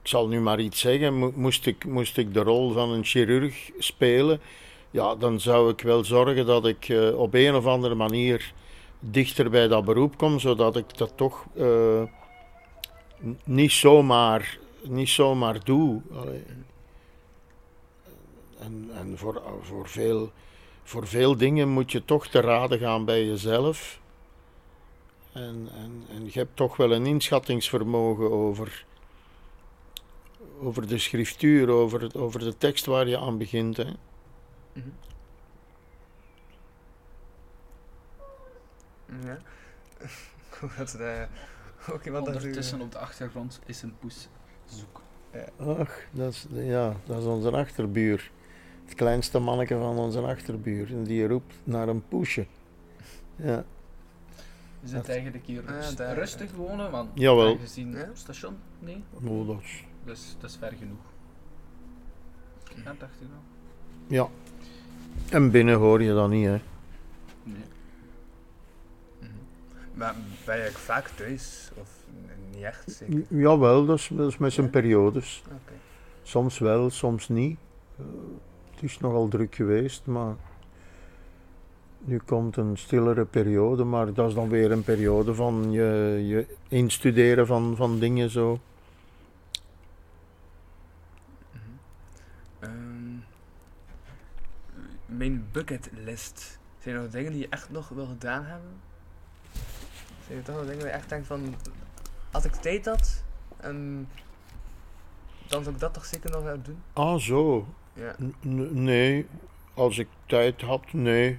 S1: ik zal nu maar iets zeggen. Mo- Moest ik, moest ik de rol van een chirurg spelen, ja, dan zou ik wel zorgen dat ik eh, op een of andere manier dichter bij dat beroep kom, zodat ik dat toch eh, niet, zomaar, niet zomaar doe. En, en voor, voor, veel, voor veel dingen moet je toch te raden gaan bij jezelf. En, en, en je hebt toch wel een inschattingsvermogen over, over de schriftuur, over, het- over de tekst waar je aan begint. Hè.
S3: Mhm. Ja. Hoe gaat het? eh, Ook iemand dat
S2: Ondertussen op de achtergrond is een poes zoek.
S1: Ach, dat is, ja, dat is onze achterbuur. Het kleinste manneke van onze achterbuur. En die roept naar een poesje. Ja,
S2: Is het eigenlijk hier
S3: Ah,
S2: rustig wonen? Want
S1: Jawel.
S2: Gezien
S3: Ja?
S2: het station? Nee,
S1: oh, dat is-
S2: dus dat is ver genoeg. Ja, dacht ik wel.
S1: ja. En binnen hoor je dat niet, hè.
S2: Nee.
S3: Mhm. Maar ben je vaak thuis? Of niet echt zeker?
S1: Jawel, dat is, dat is met zijn
S3: Ja?
S1: periodes.
S3: Oké.
S1: Soms wel, soms niet. Eh, het is nogal druk geweest, maar nu komt een stillere periode. Maar dat is dan weer een periode van je, je instuderen van, van dingen zo.
S3: Mijn bucketlist. Zijn er nog dingen die je echt nog wil gedaan hebben? Zijn er toch nog dingen waar je echt denkt van... Als ik tijd had, en dan zou ik dat toch zeker nog gaan doen?
S1: Ah, zo.
S3: Ja.
S1: Nee, als ik tijd had, nee.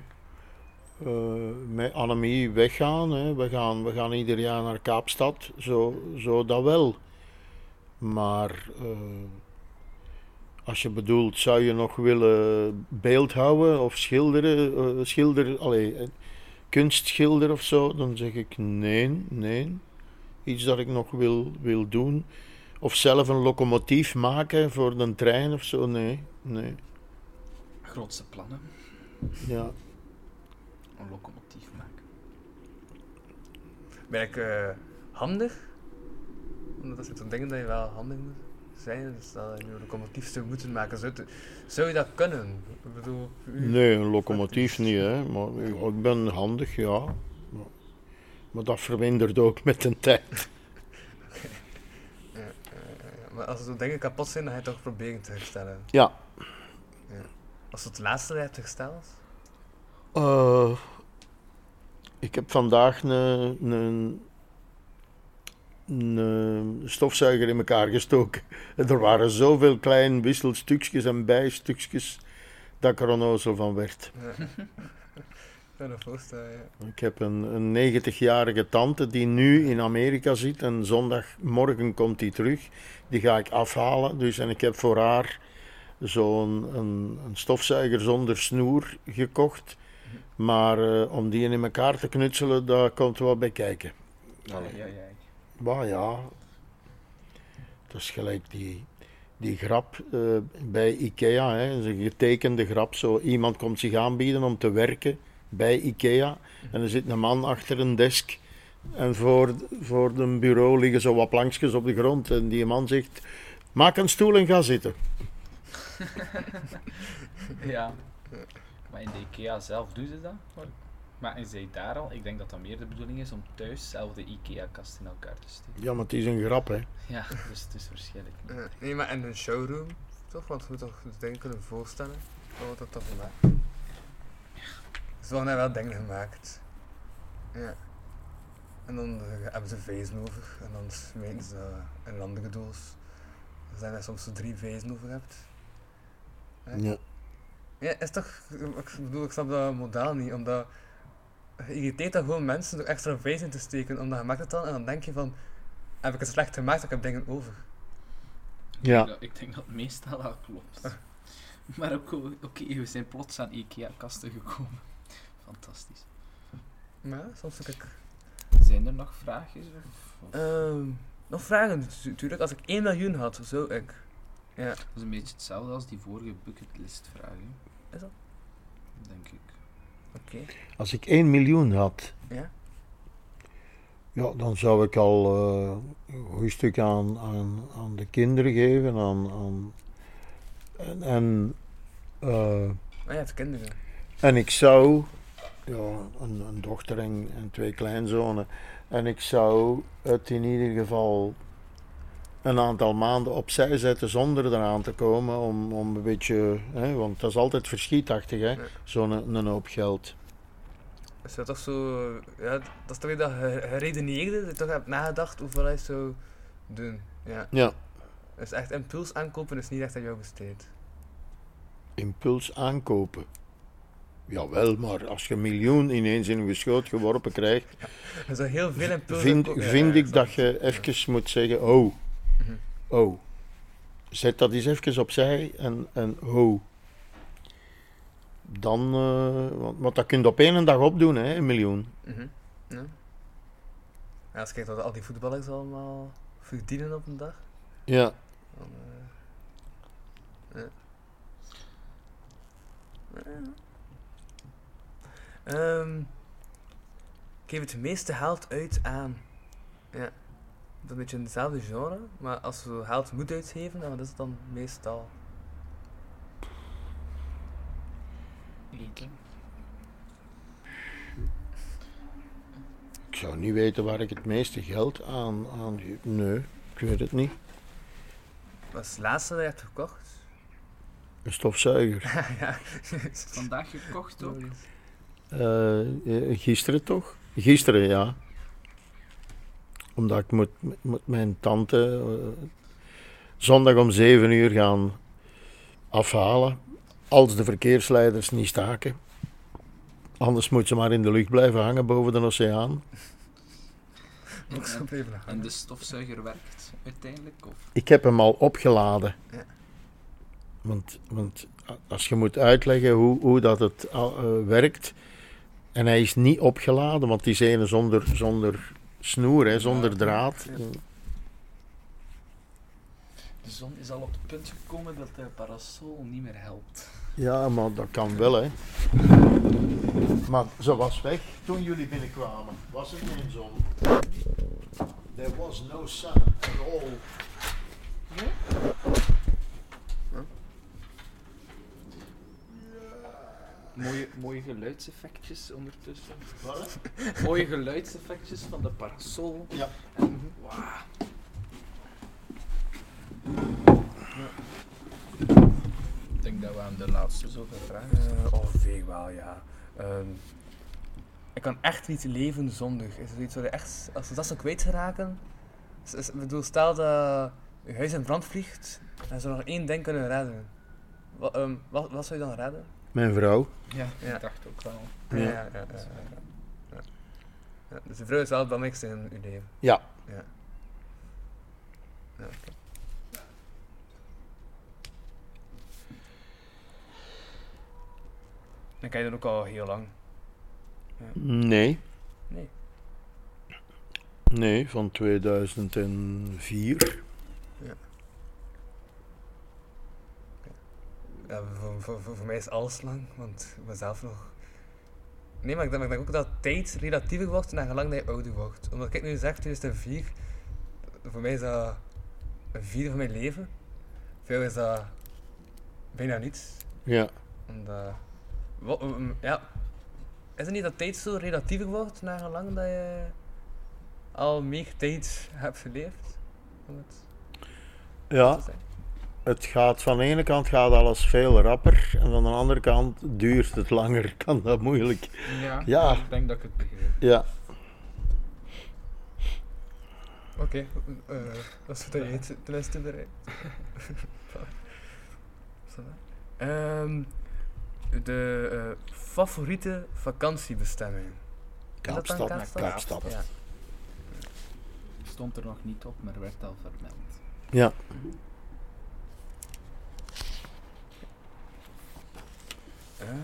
S1: Eh, met Annemie weggaan, hè. We, gaan, we gaan ieder jaar naar Kaapstad, zo, zo dat wel. Maar eh, als je bedoelt, zou je nog willen beeldhouden of schilderen, eh, schilder, allee, eh, kunstschilder of zo, dan zeg ik nee, nee. Iets dat ik nog wil, wil doen. Of zelf een locomotief maken voor een trein of zo, nee, nee.
S2: Grootste plannen.
S1: Ja.
S2: een locomotief maken.
S3: Ben ik eh, handig? Omdat dat zijn toch dingen dat je wel handig moet zijn. Dus dat je een locomotief zou moeten maken. Zou, het- zou je dat kunnen? Ik bedoel, u-
S1: Nee, een locomotief niet, hè. Maar ik ben handig, ja. Maar- Maar dat vermindert ook met de tijd.
S3: Ja, ja, ja. maar als er dingen kapot zijn, dan ga je toch proberen te herstellen.
S1: Ja.
S3: Als het laatste hebt hersteld?
S1: Eh, ik heb vandaag een, een, een stofzuiger in elkaar gestoken. Er waren zoveel kleine wisselstukjes en bijstukjes dat ik er onnozel van werd.
S3: Ja. Ik kan me voorstellen, ja.
S1: Ik heb een, een 90-jarige tante die nu in Amerika zit en zondagmorgen komt die terug. Die ga ik afhalen. Dus, en ik heb voor haar zo'n een, een stofzuiger zonder snoer gekocht. Maar eh, om die in elkaar te knutselen, daar komt wel bij kijken. Allee.
S2: Ja, ja.
S1: Maar ja, dat is gelijk die, die grap eh, bij IKEA. Hè. Een getekende grap. Zo, iemand komt zich aanbieden om te werken bij IKEA. En er zit een man achter een desk. En voor, voor een bureau liggen zo wat plankjes op de grond. En die man zegt, maak een stoel en ga zitten.
S2: Ja. Maar in de IKEA zelf doen ze dat. Maar, is hij daar al? Ik denk dat dat meer de bedoeling is om thuis zelf de IKEA-kast in elkaar te steken.
S1: Ja, maar het is een grap, hè.
S2: Ja, dus het is waarschijnlijk niet.
S3: Ja, Nee, maar in een showroom, toch? Want je moet toch het ding kunnen voorstellen? Wat wordt dat toch gemaakt? Ze worden daar wel dingen gemaakt. Ja. En dan eh, hebben ze vezen over. En dan smeten ze een andere doos. Er zijn er soms zo drie vezen over hebt.
S1: Ja.
S3: Ja, is toch... Ik bedoel, ik snap dat model niet. Omdat... Je irriteert dan gewoon mensen door extra vezen te steken. Omdat je maakt het dan en dan denk je van... Heb ik het slecht gemaakt, ik heb dingen over.
S1: Ja.
S2: Ja, ik denk dat het meestal wel klopt. Maar ook, oké, we zijn plots aan IKEA-kasten gekomen. Fantastisch.
S3: Maar soms ik...
S2: Zijn er nog vraagjes? Of, of-
S3: Ehm, nog vragen natuurlijk. Als ik 1 miljoen had, zou ik. Ja.
S2: Dat is een beetje hetzelfde als die vorige bucketlist vragen.
S3: Is dat?
S2: Denk ik.
S1: Als ik 1 miljoen had,
S3: Ja.
S1: ja, dan zou ik al eh, een goed stuk aan, aan, aan de kinderen geven. Aan, aan, en, en, eh,
S3: je hebt kinderen.
S1: en ik zou, ja, een, een dochter en, en twee kleinzonen. En ik zou het in ieder geval een aantal maanden opzij zetten zonder eraan te komen. Om, om een beetje, hè, want dat is altijd verschietachtig, hè,
S3: Ja.
S1: zo'n een hoop geld.
S3: Is dat toch zo... Ja, dat is toch dat geredeneerde, dat je toch hebt nagedacht hoeveel je zou doen. Ja.
S1: Ja.
S3: Dus echt impuls aankopen is niet echt aan jou besteed.
S1: impuls aankopen. Jawel, maar als je een miljoen ineens in je schoot geworpen krijgt,
S3: Je zou heel veel impuls
S1: vind,
S3: aankopen. Ja,
S1: vind
S3: ja,
S1: ik dat je even moet zeggen, oh,
S3: Mhm.
S1: oh. Zet dat eens even opzij en, en oh. Dan, eh, want, want dat kun je op één dag opdoen, hè, een miljoen.
S3: Mhm. Ja. Als je kijkt wat al die voetballers allemaal verdienen op een dag.
S1: Ja,
S3: Dan, eh, ja. Ehm, ik geef het meeste geld uit aan. Ja. Dat is een beetje in hetzelfde genre, maar als we geld moet uitgeven, dan wat is het dan meestal?
S1: Ik zou niet weten waar ik het meeste geld aan, aan. Nee, ik weet het niet.
S3: Wat is het laatste dat je hebt gekocht?
S1: Een stofzuiger.
S3: ja.
S2: Vandaag gekocht ook.
S1: Eh, eh, gisteren toch? Gisteren, ja. Omdat ik moet, moet mijn tante eh, zondag om 7 uur gaan afhalen. Als de verkeersleiders niet staken. Anders moet ze maar in de lucht blijven hangen boven de oceaan.
S3: Ik zal even
S2: En de stofzuiger werkt uiteindelijk? Of?
S1: Ik heb hem al opgeladen.
S3: Ja.
S1: Want, want als je moet uitleggen hoe, hoe dat het eh, werkt. En hij is niet opgeladen, want die zijn zonder, zonder snoer, hè, zonder
S2: Ja.
S1: draad.
S3: Ja.
S2: De zon is al op het punt gekomen dat de parasol niet meer helpt.
S1: Ja, maar dat kan wel, hè. Maar ze was weg toen jullie binnenkwamen. Was er geen zon? There was no sun at all.
S2: Mooie, mooie geluidseffectjes ondertussen.
S1: Wat?
S2: mooie geluidseffectjes van de parasol.
S1: Ja.
S2: En, wauw. Ik denk dat we aan de laatste zoveel vragen
S3: Eh ongeveer wel, ja. Ehm, ik kan echt niet leven zonder. Is er iets waar je echt, als we dat zo kwijtraken. is- bedoel, stel dat je huis in brand vliegt en ze nog één ding kunnen redden. Wat, ehm, wat, wat zou je dan redden?
S1: Mijn vrouw.
S2: Ja,
S3: Ja.
S2: ik dacht ook wel.
S1: Ja.
S3: ja, ja, ja, ja. Ja. Ja, Dus de vrouw is wel het belangrijkste in je leven.
S1: Ja.
S3: Ja. Ja, Dan ken je dat ook al heel lang.
S1: Nee.
S3: Nee.
S1: Nee, van 2004.
S3: Ja, voor, voor, voor, voor mij is alles lang, want ik ben zelf nog... Nee, maar ik denk, ik denk ook dat tijd relatiever wordt naar gelang dat je ouder wordt. Omdat ik nu zeg, 2004, voor mij is dat een vierde van mijn leven. Veel is dat bijna niets.
S1: Ja.
S3: Omdat, wat, um, ja, is het niet dat tijd zo relatiever wordt naar gelang dat je al meer tijd hebt geleefd? Om het
S1: Ja, het gaat van de ene kant gaat alles veel rapper en van de andere kant duurt het langer. Kan dat moeilijk.
S2: Ja,
S1: Ja.
S2: ik denk dat ik het begrijp.
S1: Ja.
S3: Oké, eh, dat is wat je. Ehm de eh, favoriete vakantiebestemming.
S1: Kaapstad.
S3: Kaapstad?
S1: Kaapstad.
S3: Ja.
S2: Stond er nog niet op, maar werd al vermeld.
S1: Ja.
S3: Ehm,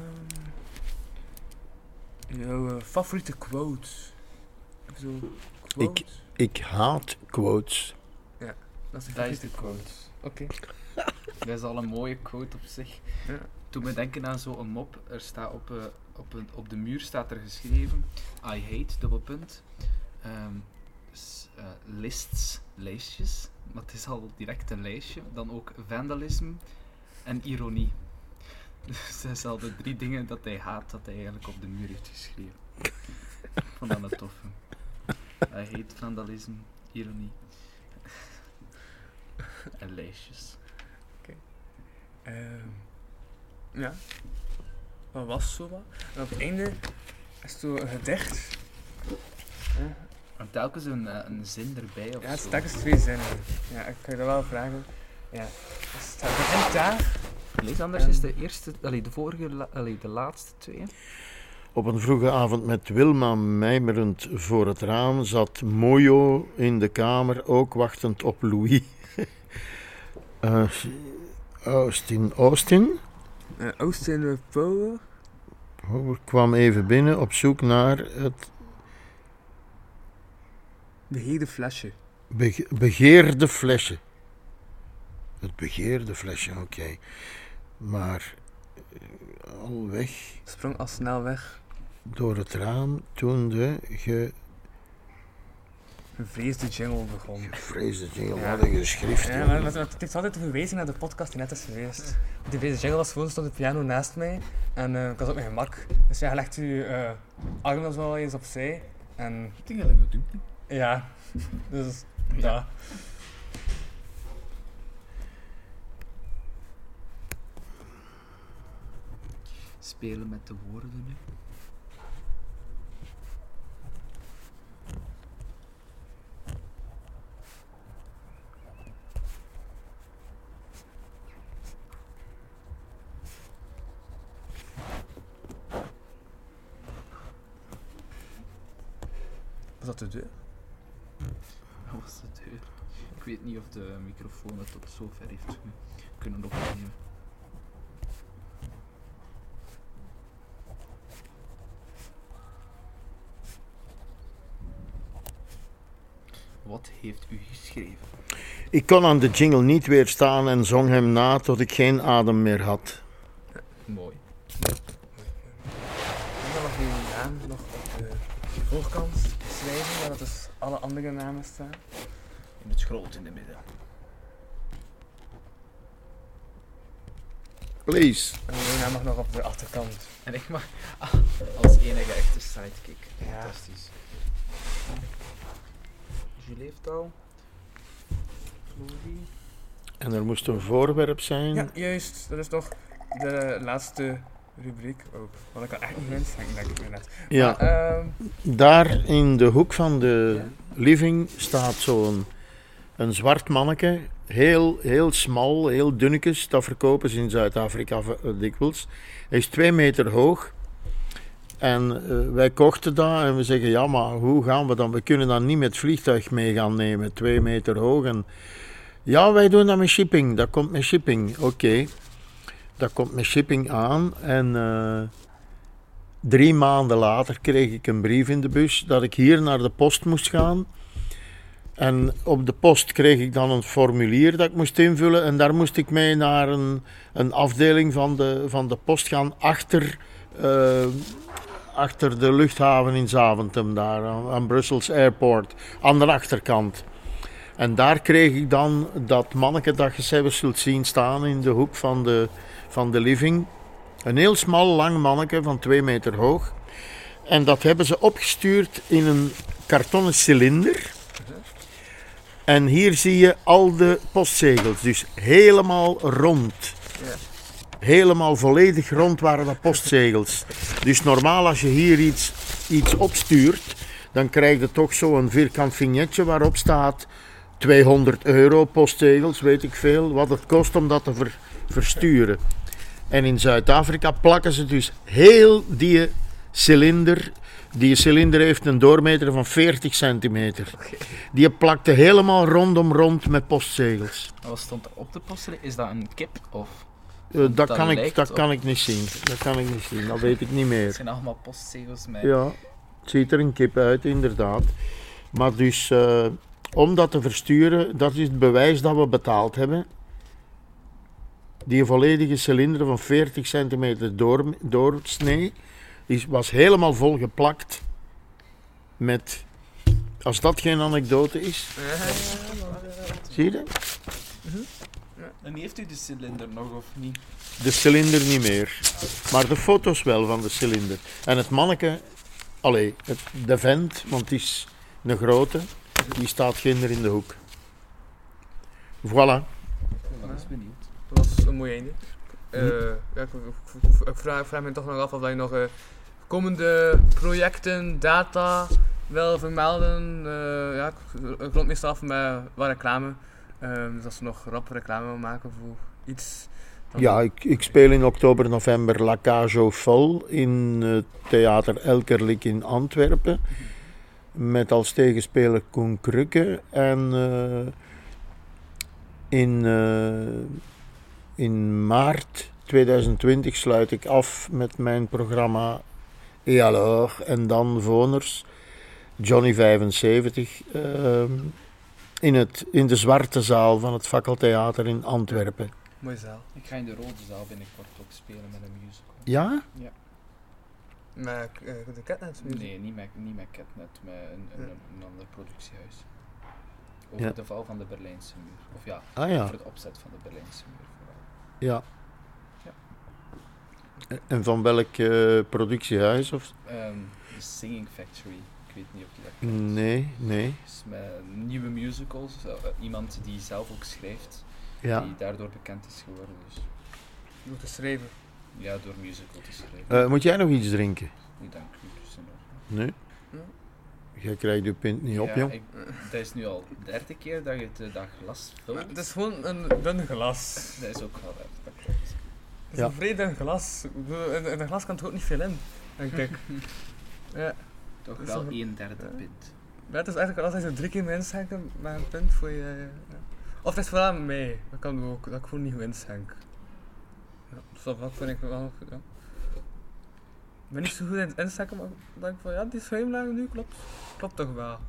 S3: jouw eh, favoriete quote? Zo, quote?
S1: Ik haat quotes.
S3: Dat is de
S2: Dat is
S3: favoriete
S2: de quote.
S3: Oké.
S2: Dat is al een mooie quote op zich.
S3: Ja.
S2: Toen we denken aan zo'n mop, er staat op, eh, op, een, op de muur staat er geschreven: I hate, dubbelpunt. ehm, eh, lists, lijstjes. Maar het is al direct een lijstje. Dan ook vandalisme en ironie. Dus dat is al de drie dingen dat hij haat, dat hij eigenlijk op de muur heeft geschreven. Ik vond dat toffe. I hate vandalisme, ironie. en lijstjes.
S3: Ehm, ja. Dat was zo wat. En op het einde is het zo een gedicht. Ja,
S2: En telkens een, eh, een zin erbij of
S3: ja het
S2: zo.
S3: is telkens twee zinnen. Ja, ik kan je dat wel vragen. Ja. Dus het begint daar.
S2: Lees anders is de eerste, allee, de vorige, allee, de laatste twee.
S1: Op een vroege avond met Wilma mijmerend voor het raam zat Mojo in de kamer, ook wachtend op Louis. Eh, Austin, Austin
S3: Uh, Austin Power.
S1: Power kwam even binnen op zoek naar het
S3: Beheerde flesje.
S1: bege- begeerde flesje. Het begeerde flesje, oké. Maar eh, al weg
S3: Sprong al snel weg.
S1: door het raam toen de ge
S3: Een vreesde jingle begon.
S1: Vreesde jingle
S3: Ja.
S1: hadden geschrift.
S3: Ja, maar, maar, maar het heeft altijd te verwijzen naar de podcast die net is geweest. Die vreesde jingle was gewoon, stond de piano naast mij. En eh, ik was op mijn gemak. Dus ja, legt je eh arm wel eens opzij. En
S2: Tingelingedoe.
S3: ja, dus ja.
S2: Spelen met de woorden nu.
S3: Was dat de deur?
S2: Dat was de deur. Ik weet niet of de microfoon het tot zover heeft kunnen opnemen. Wat heeft u geschreven?
S1: Ik kon aan de jingle niet weerstaan en zong hem na tot ik geen adem meer had.
S2: Mooi.
S3: En dan nog uw naam nog op de voorkant schrijven, waar dat dus alle andere namen staan.
S2: In het groot in de midden.
S1: Please.
S3: En naam mag nog op de achterkant.
S2: En ik mag ah, als enige echte sidekick.
S3: Ja.
S2: Fantastisch. Jules heeft al.
S1: En er moest een voorwerp zijn.
S3: Ja, juist. Dat is nog de laatste rubriek. Oh, wat ik al echt niet wens, denk ik net.
S1: Ja,
S3: Maar, ehm,
S1: daar in de hoek van de living staat zo'n een zwart manneke. Heel, heel smal, heel dunnetjes. Dat verkopen ze in Zuid-Afrika eh, dikwijls. Hij is twee meter hoog. En eh, wij kochten dat en we zeggen, ja, maar hoe gaan we dan? We kunnen dat niet met vliegtuig mee gaan nemen, twee meter hoog. En, ja, wij doen dat met shipping. Dat komt met shipping. Oké. Dat komt met shipping aan. En eh, drie maanden later kreeg ik een brief in de bus dat ik hier naar de post moest gaan. En op de post kreeg ik dan een formulier dat ik moest invullen. En daar moest ik mee naar een, een afdeling van de, van de post gaan achter, eh, achter de luchthaven in Zaventem, daar aan, Brussels Airport, aan de achterkant. En daar kreeg ik dan dat manneke dat je zelfs zult zien staan in de hoek van de, van de living. Een heel smal, lang manneke van twee meter hoog. En dat hebben ze opgestuurd in een kartonnen cilinder. En hier zie je al de postzegels. Dus helemaal rond. Helemaal volledig rond waren de postzegels. Dus normaal als je hier iets, iets opstuurt, dan krijg je toch zo'n vierkant vignetje waarop staat 200 euro postzegels, weet ik veel, wat het kost om dat te ver- versturen. En in Zuid-Afrika plakken ze dus heel die cilinder. Die cilinder heeft een doormeter van 40 centimeter. Die plakte helemaal rondom rond met postzegels.
S2: Wat stond er op de poster? Is dat een kip of?
S1: Eh, dat
S2: Dat
S1: kan, ik, dat
S2: op-
S1: kan ik niet zien. Dat kan ik niet zien. Dat weet ik niet
S2: Het
S1: meer.
S2: zijn allemaal postzegels met.
S1: Ja, het ziet er een kip uit, inderdaad. Maar dus, eh, om dat te versturen, dat is het bewijs dat we betaald hebben. Die volledige cilinder van 40 centimeter door, doorsnee is, was helemaal vol geplakt met... Als dat geen anekdote is, zie je dat?
S2: En heeft u de cilinder nog of niet?
S1: De cilinder niet meer. Maar de foto's wel van de cilinder. En het manneke, allee, het, de vent, want het is een grote, die staat ginder in de hoek. Voilà.
S2: Ik ben benieuwd.
S3: Dat was een mooi einde. Eh, ja, ik, ik- ik- ik vraag, vraag me toch nog af of dat je nog eh, komende projecten, data wil vermelden. Eh, ja, ik, meestal af met wat reclame. Ehm, dus als ze nog rap reclame maken voor iets.
S1: Ja, ik, ik speel in oktober, november La Cage Folles in het theater Elkerlik in Antwerpen. Met als tegenspeler Koen Krukke. En eh, in, eh, in maart 2020 sluit ik af met mijn programma Et alors? En dan Voners, Johnny 75. ehm, in, het, in de zwarte zaal van het Fakkeltheater in Antwerpen.
S3: Mooie zaal.
S2: Ik ga in de rode zaal binnenkort ook spelen met een musical.
S1: Ja?
S3: Met eh, de Catnet.
S2: Nee, niet met, niet met Catnet, met een, een,
S3: Ja.
S2: een ander productiehuis. Over
S1: Ja.
S2: de val van de Berlijnse muur. Of ja,
S1: Ah ja,
S2: over het opzet van de Berlijnse muur vooral.
S1: ja.
S2: Ja.
S1: En van welk eh, productiehuis? Of?
S2: Ehm, The Singing Factory. Ik weet niet of je dat kent.
S1: Nee, nee.
S2: Met nieuwe musicals. eh, iemand die zelf ook schrijft.
S1: Ja.
S2: Die daardoor bekend is geworden. Dus
S3: Moet geschreven.
S2: ja, door musical te schrijven.
S1: Eh, moet jij nog iets drinken?
S2: Ik dank u. Dus.
S1: Nee? Jij krijgt je pint niet op,
S2: ja,
S1: jong.
S2: ik, dat is nu al de derde keer dat je het, dat glas vult.
S3: Het is gewoon een dun glas.
S2: Dat is ook wel.
S3: Het is
S1: Ja.
S3: een dun glas. Ik In, in een glas kan er ook niet veel in, denk ik. ja.
S2: Toch
S3: is
S2: wel een derde
S3: ja.
S2: pint.
S3: Ja, het is eigenlijk als je drie keer moet inschenken met een punt voor je. ja. Of het is vooral met mij. Dat kan ook, dat ik gewoon niet goed inschenk. Ja, dus dat vind ik wel. Ja. Ik ben niet zo goed in het inschenken, maar ik denk van ja, die schuimlaag nu klopt. Klopt toch wel.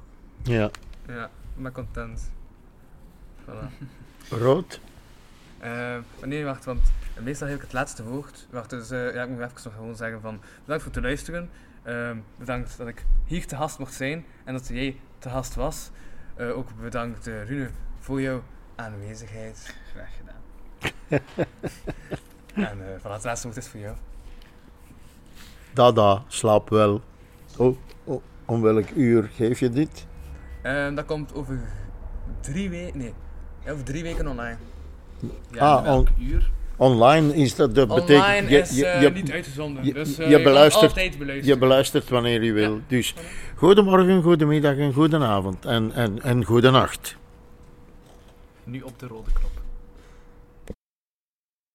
S1: Ja.
S3: Ja. ben content. Voilà.
S1: Rood.
S3: Eh, maar nee, wacht, want meestal heb ik het laatste woord. Wacht, dus eh, ja, ik moet even nog gewoon zeggen van bedankt voor het luisteren. Ehm, bedankt dat ik hier te gast mocht zijn en dat jij te gast was. Eh, ook bedankt eh, Rune voor jouw aanwezigheid.
S2: Graag gedaan.
S3: En eh voilà, het laatste woord is voor jou.
S1: Dada, slaap wel. Oh, oh, om welk uur geef je dit?
S3: Ehm, dat komt over drie weken, nee, over drie weken online.
S2: Ja,
S1: Ah,
S2: welk uur?
S1: Online is dat, dat betekent...
S3: Online
S1: je-
S3: is
S1: je-
S3: eh,
S1: je-
S3: niet uitgezonden,
S1: je-
S3: dus
S1: je
S3: eh, je,
S1: beluistert-
S3: kan altijd beluisteren.
S1: Je beluistert wanneer je wil. Dus goedemorgen, goedemiddag en goedenavond. En, en, en goedenacht.
S2: Nu op de rode knop.